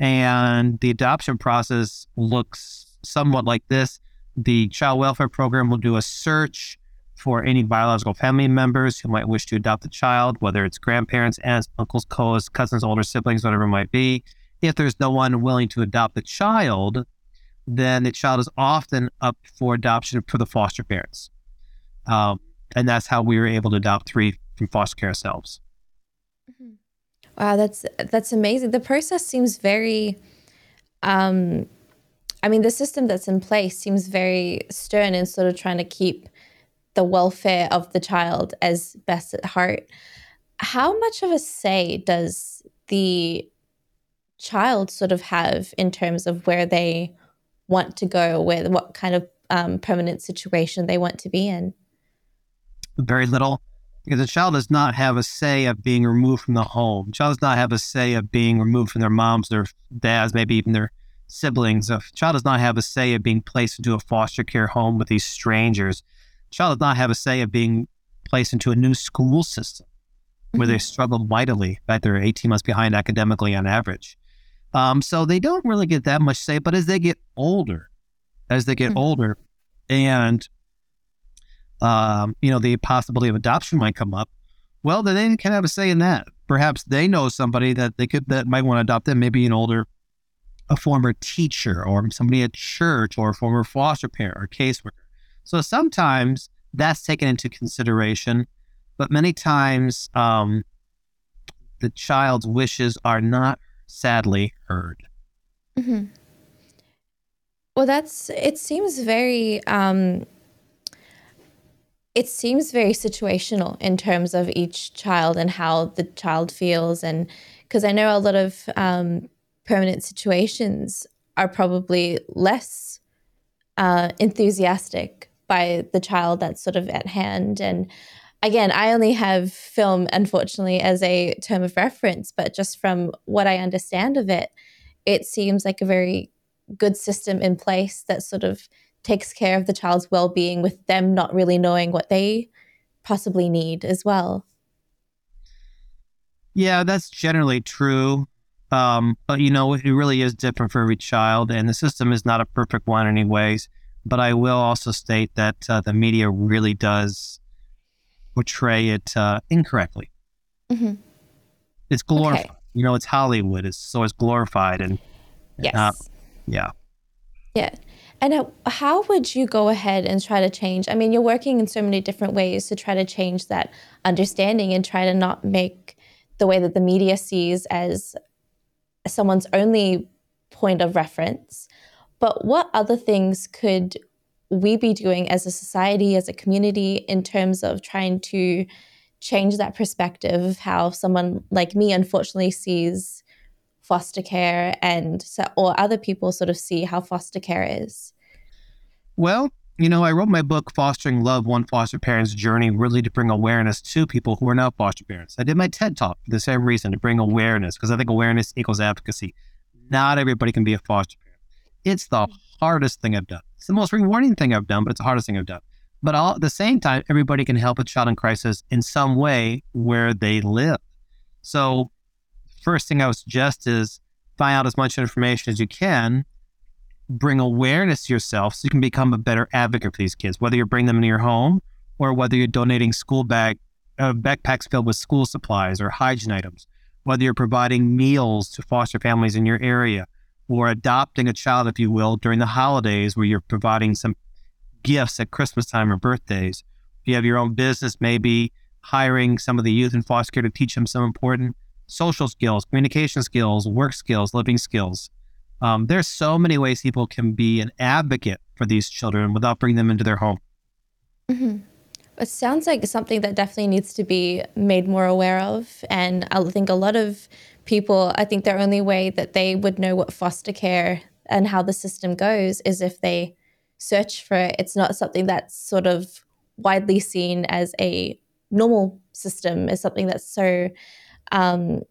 And the adoption process looks somewhat like this. The child welfare program will do a search for any biological family members who might wish to adopt the child, whether it's grandparents, aunts, uncles, co cousins, older siblings, whatever it might be. If there's no one willing to adopt the child, then the child is often up for adoption for the foster parents. Um, and that's how we were able to adopt three from foster care ourselves. Mm-hmm. Wow, that's that's amazing. The process seems very um I mean the system that's in place seems very stern and sort of trying to keep the welfare of the child as best at heart. How much of a say does the child sort of have in terms of where they want to go, where what kind of um, permanent situation they want to be in? Very little, because the child does not have a say of being removed from the home. A child does not have a say of being removed from their moms, their dads, maybe even their siblings. A child does not have a say of being placed into a foster care home with these strangers. Does not have a say of being placed into a new school system where mm-hmm. they struggle mightily. Fact, they're 18 months behind academically on average. Um, so they don't really get that much say. But as they get older, as they get mm-hmm. older, and um, you know the possibility of adoption might come up, well, then they can have a say in that. Perhaps they know somebody that they could that might want to adopt them, maybe an older, a former teacher or somebody at church or a former foster parent or caseworker. So sometimes that's taken into consideration. but many times um, the child's wishes are not sadly heard. Mm-hmm. Well, that's it. Seems very. Um, it seems very situational in terms of each child and how the child feels, and because I know a lot of um, permanent situations are probably less uh, enthusiastic by the child that's sort of at hand. And again, I only have film, unfortunately, as a term of reference, but just from what I understand of it, it seems like a very good system in place that sort of takes care of the child's well being with them not really knowing what they possibly need as well. Yeah, that's generally true. Um, but you know, it really is different for every child, and the system is not a perfect one, anyways. But I will also state that uh, the media really does portray it uh, incorrectly. Mm-hmm. It's glorified. Okay. You know, it's Hollywood, it's, so it's glorified, and yes, uh, yeah, yeah. And how would you go ahead and try to change? I mean, you're working in so many different ways to try to change that understanding and try to not make the way that the media sees as someone's only point of reference. But what other things could we be doing as a society, as a community, in terms of trying to change that perspective of how someone like me unfortunately sees foster care and so, or other people sort of see how foster care is? Well, you know, I wrote my book, Fostering Love One Foster Parent's Journey, really to bring awareness to people who are not foster parents. I did my TED talk for the same reason to bring awareness, because I think awareness equals advocacy. Not everybody can be a foster parent. It's the hardest thing I've done. It's the most rewarding thing I've done, but it's the hardest thing I've done. But all, at the same time, everybody can help a child in crisis in some way where they live. So, first thing I would suggest is find out as much information as you can bring awareness to yourself so you can become a better advocate for these kids, whether you bring them into your home or whether you're donating school bag uh, backpacks filled with school supplies or hygiene items, whether you're providing meals to foster families in your area or adopting a child, if you will, during the holidays where you're providing some gifts at Christmas time or birthdays. If you have your own business, maybe hiring some of the youth in foster care to teach them some important social skills, communication skills, work skills, living skills. Um, there's so many ways people can be an advocate for these children without bringing them into their home. Mm-hmm. It sounds like something that definitely needs to be made more aware of. And I think a lot of people, I think their only way that they would know what foster care and how the system goes is if they search for it. It's not something that's sort of widely seen as a normal system, as something that's so um,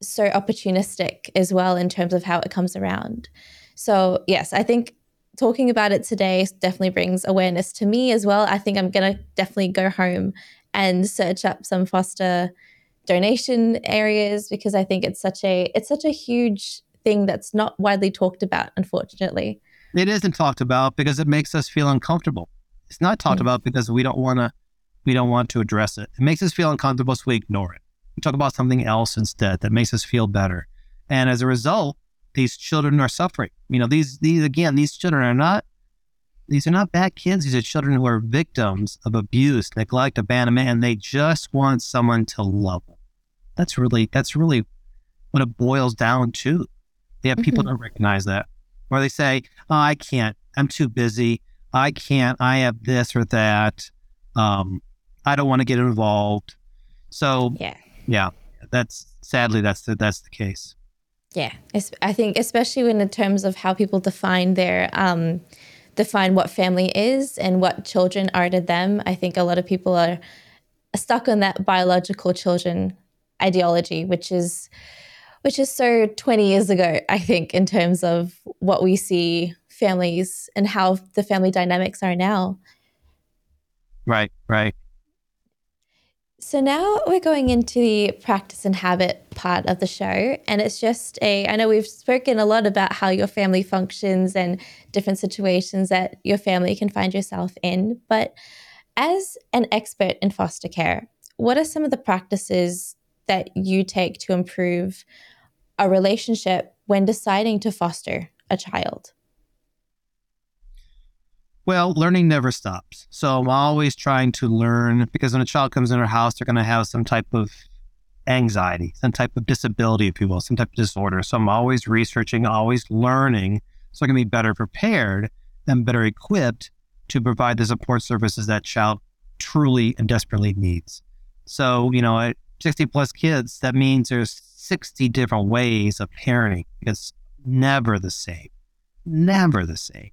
so opportunistic as well in terms of how it comes around. So, yes, I think talking about it today definitely brings awareness to me as well. I think I'm to definitely go home and search up some foster donation areas because I think it's such a it's such a huge thing that's not widely talked about unfortunately. It isn't talked about because it makes us feel uncomfortable. It's not talked mm-hmm. about because we don't want to we don't want to address it. It makes us feel uncomfortable so we ignore it. We talk about something else instead that makes us feel better. And as a result, these children are suffering. You know, these these again, these children are not these are not bad kids. These are children who are victims of abuse, neglect, abandonment, and they just want someone to love them. That's really that's really what it boils down to. They have mm-hmm. people don't recognize that. Or they say, oh, I can't. I'm too busy. I can't. I have this or that. Um, I don't want to get involved. So yeah yeah, that's sadly that's the, that's the case. Yeah, I think especially when in terms of how people define their um, define what family is and what children are to them. I think a lot of people are stuck on that biological children ideology, which is which is so 20 years ago, I think, in terms of what we see families and how the family dynamics are now. Right, right. So now we're going into the practice and habit part of the show. And it's just a, I know we've spoken a lot about how your family functions and different situations that your family can find yourself in. But as an expert in foster care, what are some of the practices that you take to improve a relationship when deciding to foster a child? Well, learning never stops. So I'm always trying to learn because when a child comes in our house, they're going to have some type of anxiety, some type of disability, if you will, some type of disorder. So I'm always researching, always learning so I can be better prepared and better equipped to provide the support services that child truly and desperately needs. So, you know, at 60 plus kids, that means there's 60 different ways of parenting. It's never the same, never the same.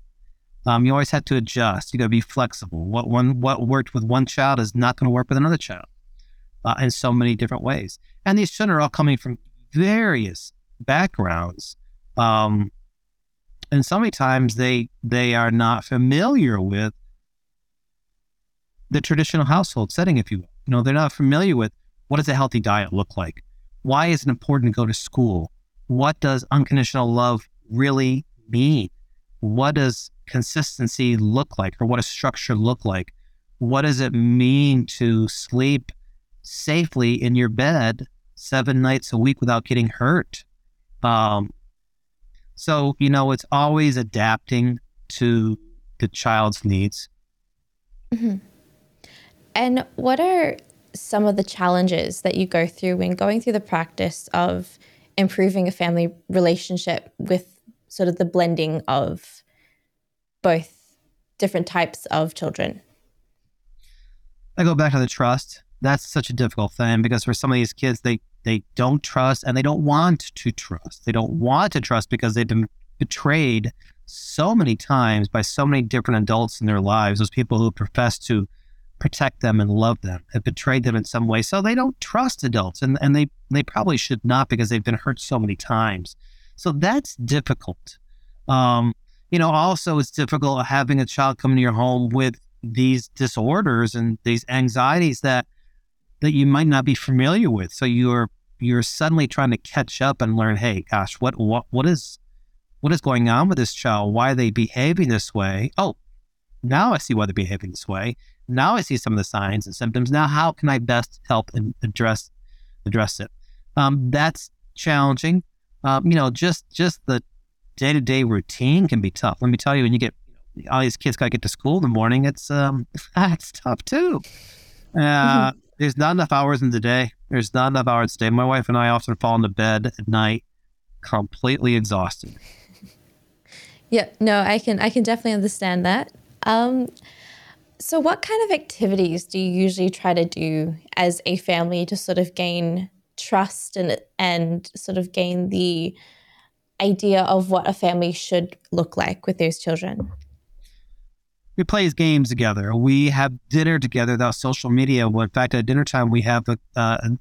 Um, you always have to adjust. You got to be flexible. What one what worked with one child is not going to work with another child, uh, in so many different ways. And these children are all coming from various backgrounds. Um, and so many times they they are not familiar with the traditional household setting, if you will. You know, they're not familiar with what does a healthy diet look like? Why is it important to go to school? What does unconditional love really mean? What does consistency look like, or what does structure look like? What does it mean to sleep safely in your bed seven nights a week without getting hurt? Um, so, you know, it's always adapting to the child's needs. Mm-hmm. And what are some of the challenges that you go through when going through the practice of improving a family relationship with sort of the blending of both different types of children? I go back to the trust. That's such a difficult thing because for some of these kids, they they don't trust and they don't want to trust. They don't want to trust because they've been betrayed so many times by so many different adults in their lives, those people who profess to protect them and love them have betrayed them in some way. So they don't trust adults and, and they, they probably should not because they've been hurt so many times. So that's difficult. Um, you know, also it's difficult having a child come into your home with these disorders and these anxieties that that you might not be familiar with. So you're you're suddenly trying to catch up and learn, hey, gosh, what what what is what is going on with this child? Why are they behaving this way? Oh, now I see why they're behaving this way. Now I see some of the signs and symptoms. Now, how can I best help and address address it? Um, that's challenging. Um, you know, just just the day to day routine can be tough. Let me tell you, when you get all these kids got to get to school in the morning, it's um, it's tough too. Uh, mm-hmm. There's not enough hours in the day. There's not enough hours today. My wife and I often fall into bed at night completely exhausted. Yeah, no, I can I can definitely understand that. Um, so, what kind of activities do you usually try to do as a family to sort of gain trust and and sort of gain the idea of what a family should look like with those children? we play games together. We have dinner together without social media. Well, in fact, at dinner time, we have a,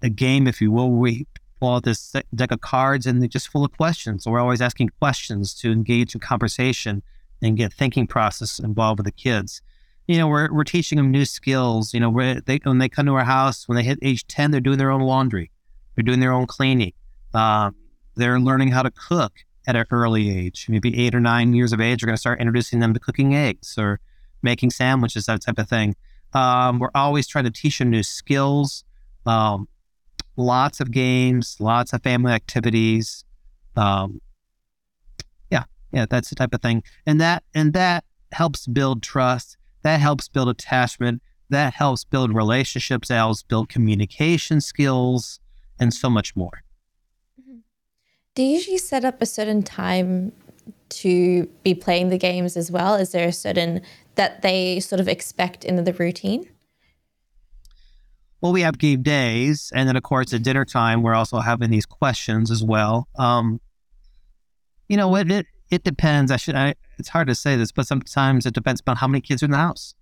a game, if you will, where we pull out this deck of cards and they're just full of questions. So we're always asking questions to engage in conversation and get thinking process involved with the kids. You know, we're, we're teaching them new skills. You know, they, when they come to our house, when they hit age 10, they're doing their own laundry. They're doing their own cleaning. Um, they're learning how to cook at an early age. Maybe eight or nine years of age, we're going to start introducing them to cooking eggs or making sandwiches, that type of thing. Um, we're always trying to teach them new skills. Um, lots of games, lots of family activities. Um, yeah, yeah, that's the type of thing, and that and that helps build trust. That helps build attachment. That helps build relationships. That helps build communication skills, and so much more. Mm-hmm. Do you usually set up a certain time to be playing the games as well? Is there a certain that they sort of expect in the routine? Well, we have game days, and then of course at dinner time we're also having these questions as well. Um, you know, it, it it depends. I should. I, it's hard to say this, but sometimes it depends on how many kids are in the house.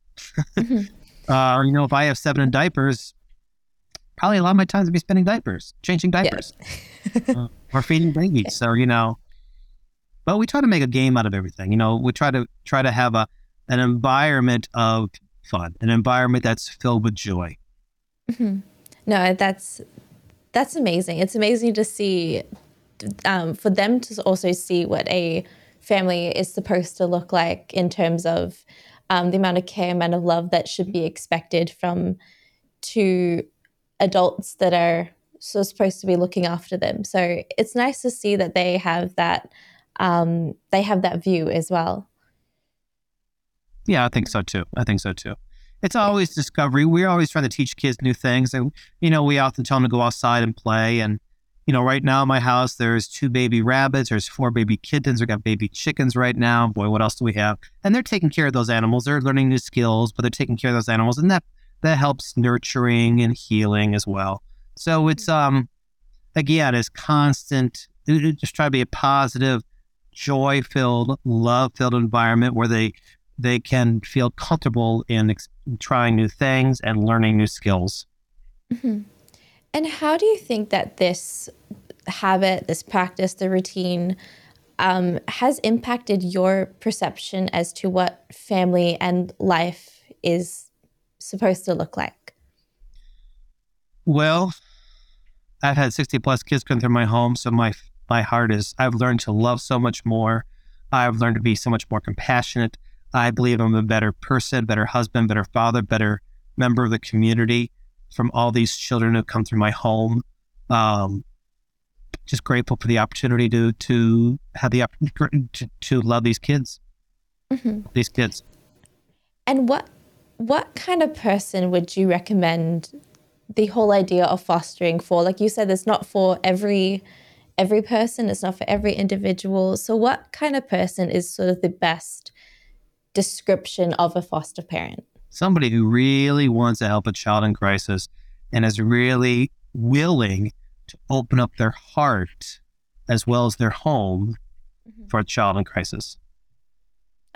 mm-hmm. uh, you know, if I have seven in diapers, probably a lot of my time to be spending diapers, changing diapers, yeah. uh, or feeding babies. So you know, but we try to make a game out of everything. You know, we try to try to have a an environment of fun, an environment that's filled with joy. Mm-hmm. No, that's that's amazing. It's amazing to see um, for them to also see what a family is supposed to look like in terms of um, the amount of care, amount of love that should be expected from two adults that are so supposed to be looking after them. So it's nice to see that they have that um, they have that view as well. Yeah, I think so too. I think so too. It's always discovery. We're always trying to teach kids new things. And, you know, we often tell them to go outside and play. And, you know, right now in my house, there's two baby rabbits, there's four baby kittens, we got baby chickens right now. Boy, what else do we have? And they're taking care of those animals. They're learning new skills, but they're taking care of those animals. And that, that helps nurturing and healing as well. So it's, um, again, it's constant, just try to be a positive, joy filled, love filled environment where they, they can feel comfortable in ex- trying new things and learning new skills. Mm-hmm. And how do you think that this habit, this practice, the routine, um, has impacted your perception as to what family and life is supposed to look like? Well, I've had 60 plus kids come through my home, so my my heart is I've learned to love so much more. I've learned to be so much more compassionate. I believe I'm a better person, better husband, better father, better member of the community from all these children who come through my home. Um, just grateful for the opportunity to to have the opportunity to, to love these kids, mm-hmm. these kids. And what what kind of person would you recommend the whole idea of fostering for? Like you said, it's not for every every person. It's not for every individual. So, what kind of person is sort of the best description of a foster parent? Somebody who really wants to help a child in crisis and is really willing to open up their heart as well as their home mm-hmm. for a child in crisis.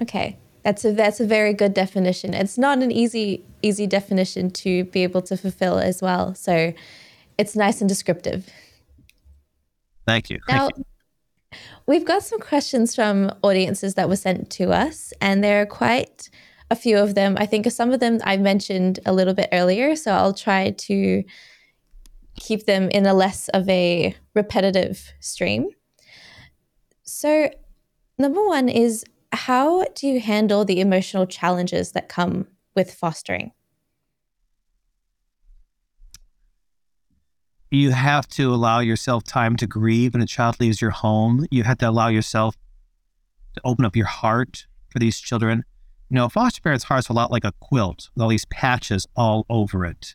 Okay. That's a that's a very good definition. It's not an easy easy definition to be able to fulfill as well. So it's nice and descriptive. Thank you. Now, Thank you. We've got some questions from audiences that were sent to us, and they're quite a few of them. I think some of them I mentioned a little bit earlier, so I'll try to keep them in a less of a repetitive stream. So, number one is how do you handle the emotional challenges that come with fostering? you have to allow yourself time to grieve when a child leaves your home. You have to allow yourself to open up your heart for these children. You know, foster parent's heart's a lot like a quilt with all these patches all over it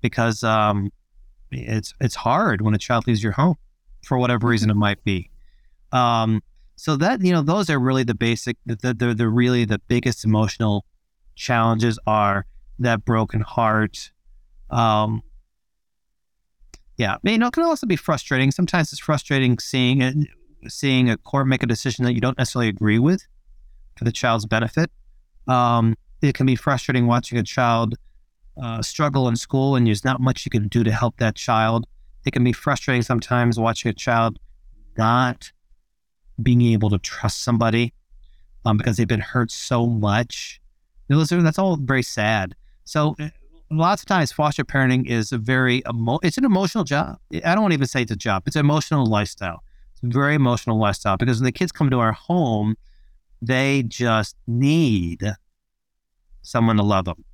because um, it's it's hard when a child leaves your home for whatever reason it might be. Um, so that you know, those are really the basic, the, the, the really the biggest emotional challenges are that broken heart, um, yeah, you know, it can also be frustrating. Sometimes it's frustrating seeing it, seeing a court make a decision that you don't necessarily agree with for the child's benefit. Um, it can be frustrating watching a child uh, struggle in school and there's not much you can do to help that child. It can be frustrating sometimes watching a child not being able to trust somebody um, because they've been hurt so much. That's all very sad. So lots of times foster parenting is a very emo- it's an emotional job. I don't want to even say it's a job. It's an emotional lifestyle. It's a very emotional lifestyle because when the kids come to our home, they just need someone to love them.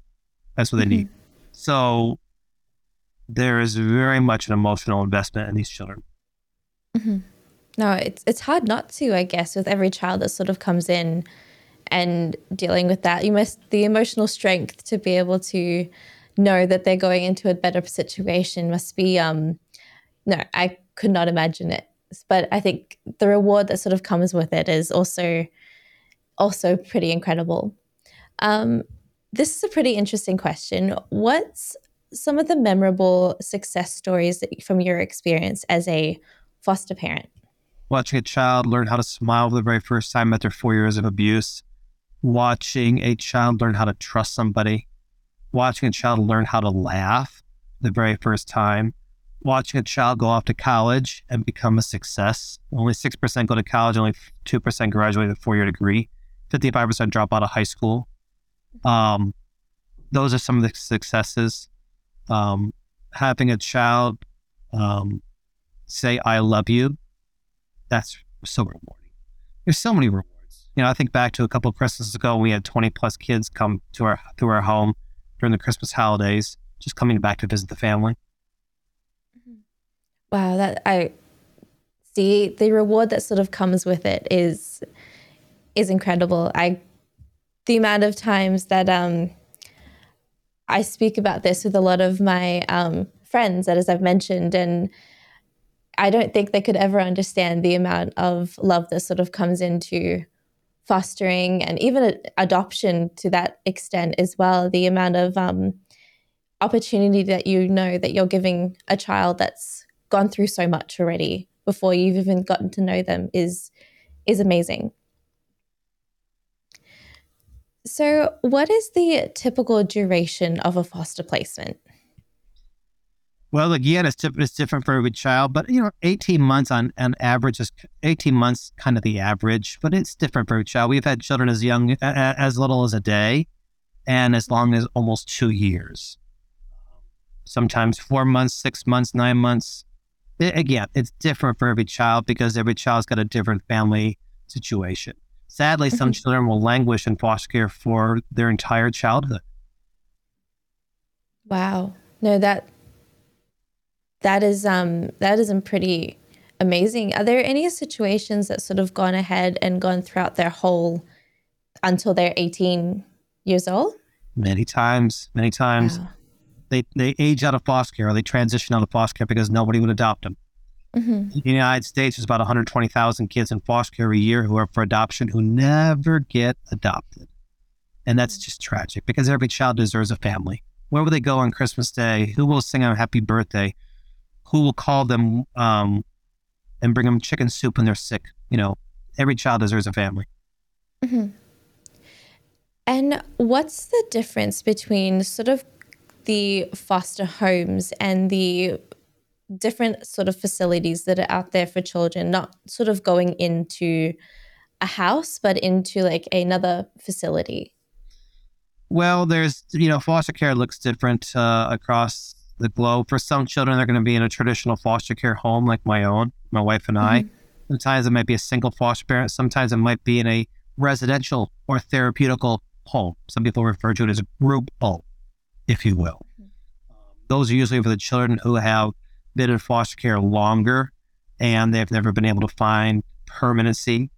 That's what they mm-hmm. need. So there is very much an emotional investment in these children. Mm-hmm. No, it's it's hard not to, I guess, with every child that sort of comes in and dealing with that. You must the emotional strength to be able to know that they're going into a better situation must be um no i could not imagine it but i think the reward that sort of comes with it is also also pretty incredible. Um this is a pretty interesting question. What's some of the memorable success stories that, from your experience as a foster parent? Watching a child learn how to smile for the very first time after four years of abuse. Watching a child learn how to trust somebody. Watching a child learn how to laugh the very first time, watching a child go off to college and become a success. Only 6% go to college, only 2% graduate with a four year degree, 55% drop out of high school. Um, those are some of the successes. Um, having a child um, say, I love you, that's so rewarding. There's so many rewards. You know, I think back to a couple of Christmases ago, we had 20 plus kids come to our to our home during the Christmas holidays, just coming back to visit the family. Mm-hmm. Wow, that I see the reward that sort of comes with it is is incredible. I the amount of times that um, I speak about this with a lot of my um, friends, that as I've mentioned, and I don't think they could ever understand the amount of love that sort of comes into fostering and even adoption to that extent as well. The amount of um, opportunity that you know that you're giving a child that's gone through so much already before you've even gotten to know them is is amazing. So, what is the typical duration of a foster placement? Well, again, it's, it's different for every child, but you know, 18 months on, on average is 18 months kind of the average, but it's different for every child. We've had children as young, as little as a day and as long as almost two years. Sometimes four months, six months, nine months. It, again, it's different for every child because every child's got a different family situation. Sadly, mm-hmm. some children will languish in foster care for their entire childhood. Wow. No, that that is um that is pretty amazing. Are there any situations that sort of gone ahead and gone throughout their whole until they're 18 years old? Many times, many times. Wow. They they age out of foster care or they transition out of foster care because nobody would adopt them. Mm-hmm. In the United States, there's about 120,000 kids in foster care a year who are for adoption who never get adopted. And that's mm-hmm. just tragic because every child deserves a family. Where will they go on Christmas Day? Who will sing a happy birthday? Who will call them um, and bring them chicken soup when they're sick? You know, every child deserves a family. Mm-hmm. And what's the difference between sort of the foster homes and the different sort of facilities that are out there for children, not sort of going into a house, but into like another facility? Well, there's, you know, foster care looks different uh, across the globe. For some children, they're going to be in a traditional foster care home like my own, my wife and I. Mm-hmm. Sometimes it might be a single foster parent. Sometimes it might be in a residential or therapeutical home. Some people refer to it as a group home, if you will. Mm-hmm. Um, those are usually for the children who have been in foster care longer and they've never been able to find permanency,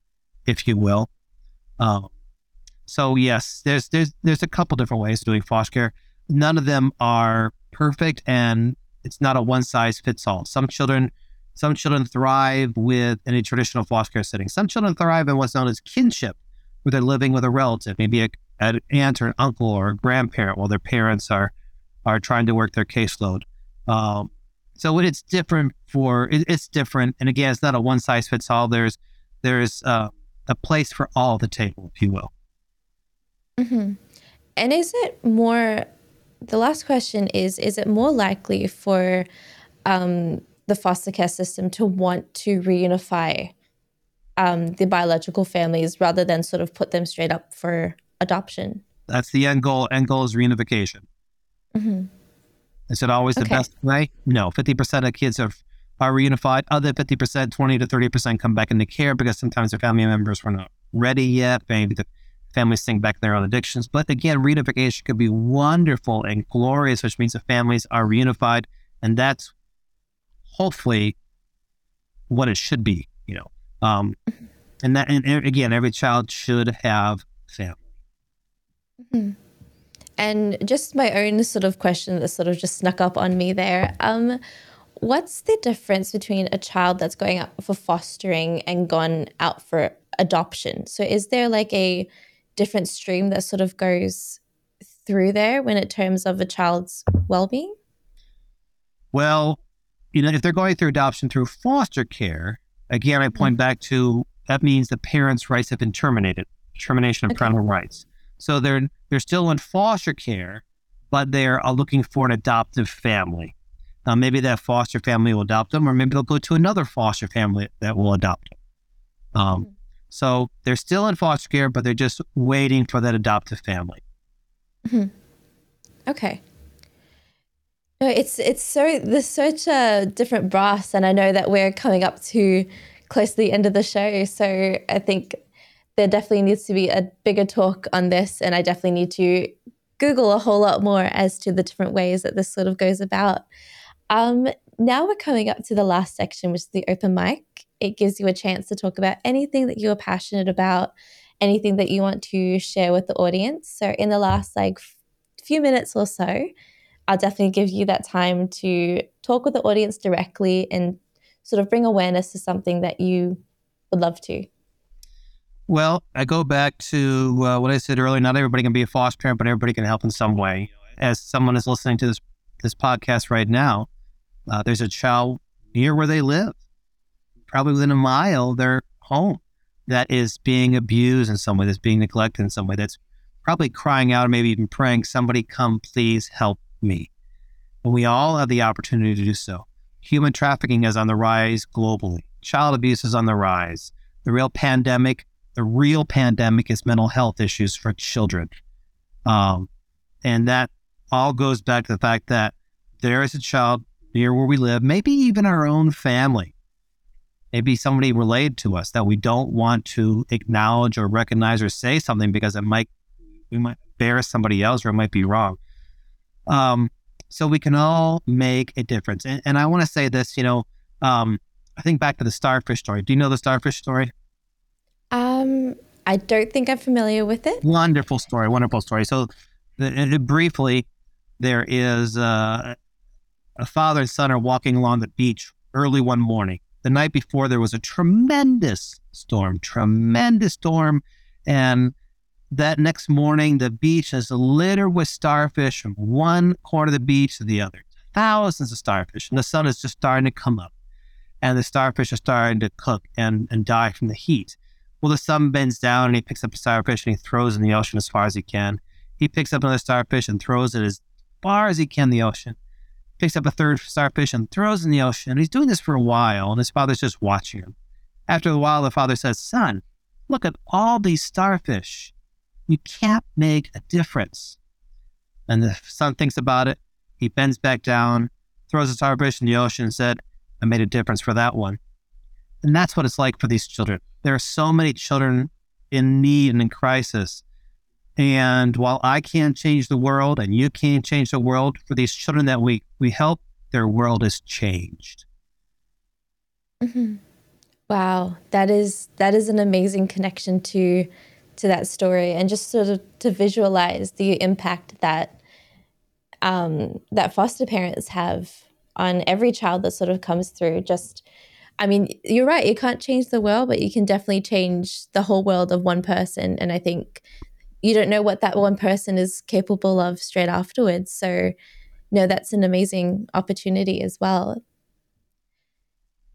if you will. Um, so yes, there's there's there's a couple different ways of doing foster care. None of them are perfect, and it's not a one size fits all. Some children some children thrive with in a traditional foster care setting. Some children thrive in what's known as kinship, where they're living with a relative, maybe a, an aunt or an uncle or a grandparent, while their parents are are trying to work their caseload. Um, so it's different for it, it's different, and again, it's not a one size fits all. There's there's uh, a place for all the table, if you will. Mm-hmm. And is it more? The last question is: Is it more likely for um, the foster care system to want to reunify um, the biological families rather than sort of put them straight up for adoption? That's the end goal. End goal is reunification. Mm-hmm. Is it always okay. the best way? No. 50% of kids are, are reunified. Other 50%, 20 to 30% come back into care because sometimes their family members were not ready yet. Maybe the families think back their own addictions. But again, reunification could be wonderful and glorious, which means the families are reunified. And that's hopefully what it should be, you know. Um, and that, and again, every child should have family. Mm-hmm. And just my own sort of question that sort of just snuck up on me there. Um, what's the difference between a child that's going out for fostering and gone out for adoption? So is there like a different stream that sort of goes through there when it terms of a child's well-being? Well, you know, if they're going through adoption through foster care, again, I point mm-hmm. back to that means the parents' rights have been terminated, termination of okay. parental rights. So they're they're still in foster care, but they're uh, looking for an adoptive family. Now, maybe that foster family will adopt them, or maybe they'll go to another foster family that will adopt them. Um, mm-hmm. So they're still in foster care, but they're just waiting for that adoptive family. Mm-hmm. Okay. No, it's it's so there's such a different brass, and I know that we're coming up to close to the end of the show. So I think there definitely needs to be a bigger talk on this. And I definitely need to Google a whole lot more as to the different ways that this sort of goes about. Um, now we're coming up to the last section, which is the open mic. It gives you a chance to talk about anything that you're passionate about, anything that you want to share with the audience. So, in the last like few minutes or so, I'll definitely give you that time to talk with the audience directly and sort of bring awareness to something that you would love to. Well, I go back to uh, what I said earlier. Not everybody can be a foster parent, but everybody can help in some way. As someone is listening to this this podcast right now, uh, there's a child near where they live, probably within a mile of their home, that is being abused in some way, that's being neglected in some way, that's probably crying out, maybe even praying, "Somebody come, please help me." And we all have the opportunity to do so. Human trafficking is on the rise globally. Child abuse is on the rise. The real pandemic the real pandemic is mental health issues for children. Um, and that all goes back to the fact that there is a child near where we live, maybe even our own family, maybe somebody related to us that we don't want to acknowledge or recognize or say something because it might we might embarrass somebody else or it might be wrong. Um, so we can all make a difference. And, and I want to say this, you know, um, I think back to the starfish story. Do you know the starfish story? Um, I don't think I'm familiar with it. Wonderful story, wonderful story. So, briefly, there is uh, a father and son are walking along the beach early one morning. The night before, there was a tremendous storm, tremendous storm, and that next morning, the beach is littered with starfish from one corner of the beach to the other. Thousands of starfish, and the sun is just starting to come up, and the starfish are starting to cook and, and die from the heat. Well, the son bends down and he picks up a starfish and he throws it in the ocean as far as he can. He picks up another starfish and throws it as far as he can in the ocean. Picks up a third starfish and throws it in the ocean. He's doing this for a while, and his father's just watching him. After a while, the father says, Son, look at all these starfish. You can't make a difference. And the son thinks about it. He bends back down, throws a starfish in the ocean, and said, I made a difference for that one. And that's what it's like for these children. There are so many children in need and in crisis. And while I can't change the world and you can't change the world, for these children that we, we help, their world is changed. Mm-hmm. Wow, that is that is an amazing connection to to that story, and just sort of to visualize the impact that um, that foster parents have on every child that sort of comes through. Just I mean, you're right. You can't change the world, but you can definitely change the whole world of one person. And I think you don't know what that one person is capable of straight afterwards. So, no, that's an amazing opportunity as well.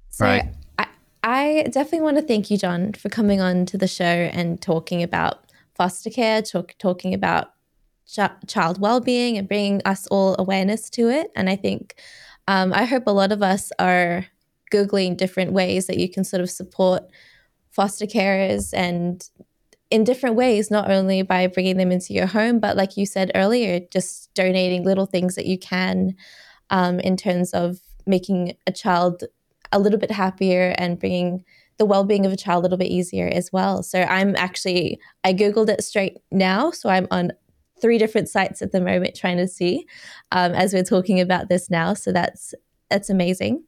So, right. I, I definitely want to thank you, John, for coming on to the show and talking about foster care, talk, talking about ch- child well-being, and bringing us all awareness to it. And I think um, I hope a lot of us are Googling different ways that you can sort of support foster carers and in different ways, not only by bringing them into your home, but like you said earlier, just donating little things that you can um, in terms of making a child a little bit happier and bringing the well-being of a child a little bit easier as well. So I'm actually I googled it straight now, so I'm on three different sites at the moment trying to see um, as we're talking about this now. So that's that's amazing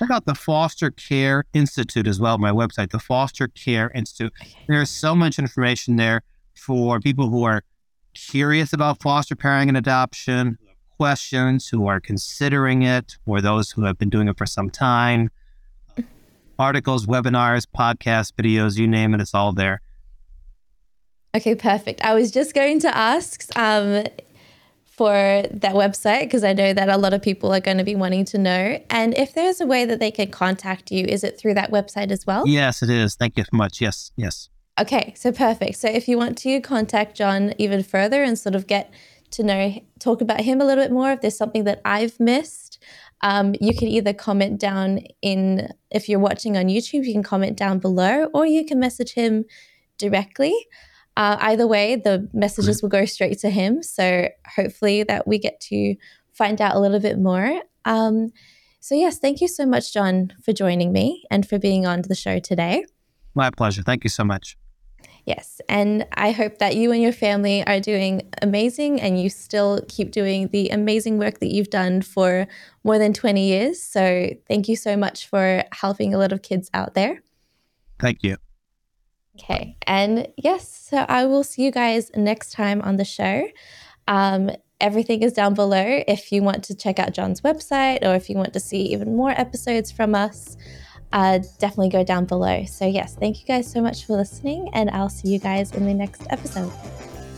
check out the Foster Care Institute as well, my website, the Foster Care Institute. There's so much information there for people who are curious about foster parenting and adoption, questions, who are considering it, or those who have been doing it for some time. Articles, webinars, podcasts, videos, you name it, it's all there. Okay, perfect. I was just going to ask um, for that website because I know that a lot of people are going to be wanting to know. And if there's a way that they can contact you, is it through that website as well? Yes, it is. Thank you so much. Yes, yes. Okay, so perfect. So if you want to contact John even further and sort of get to know, talk about him a little bit more, if there's something that I've missed, um, you can either comment down in, if you're watching on YouTube, you can comment down below, or you can message him directly. Uh, either way, the messages will go straight to him. So hopefully that we get to find out a little bit more. Um, so yes, thank you so much, John, for joining me and for being on the show today. My pleasure. Thank you so much. Yes. And I hope that you and your family are doing amazing and you still keep doing the amazing work that you've done for more than 20 years. So thank you so much for helping a lot of kids out there. Thank you. Okay. And yes, so I will see you guys next time on the show. Um, everything is down below if you want to check out John's website or if you want to see even more episodes from us. Uh, definitely go down below. So, yes, thank you guys so much for listening, and I'll see you guys in the next episode.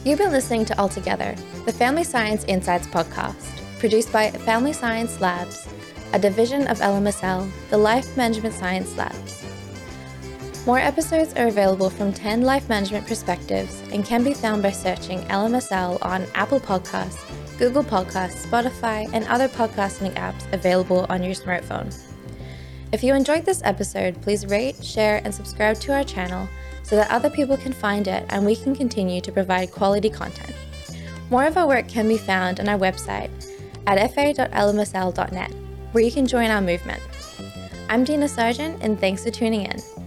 You've been listening to All Together, the Family Science Insights podcast, produced by Family Science Labs, a division of LMSL, the Life Management Science Labs. More episodes are available from 10 life management perspectives and can be found by searching LMSL on Apple Podcasts, Google Podcasts, Spotify, and other podcasting apps available on your smartphone. If you enjoyed this episode, please rate, share, and subscribe to our channel so that other people can find it and we can continue to provide quality content. More of our work can be found on our website at fa.lmsl.net, where you can join our movement. I'm Dina Sargeant, and thanks for tuning in.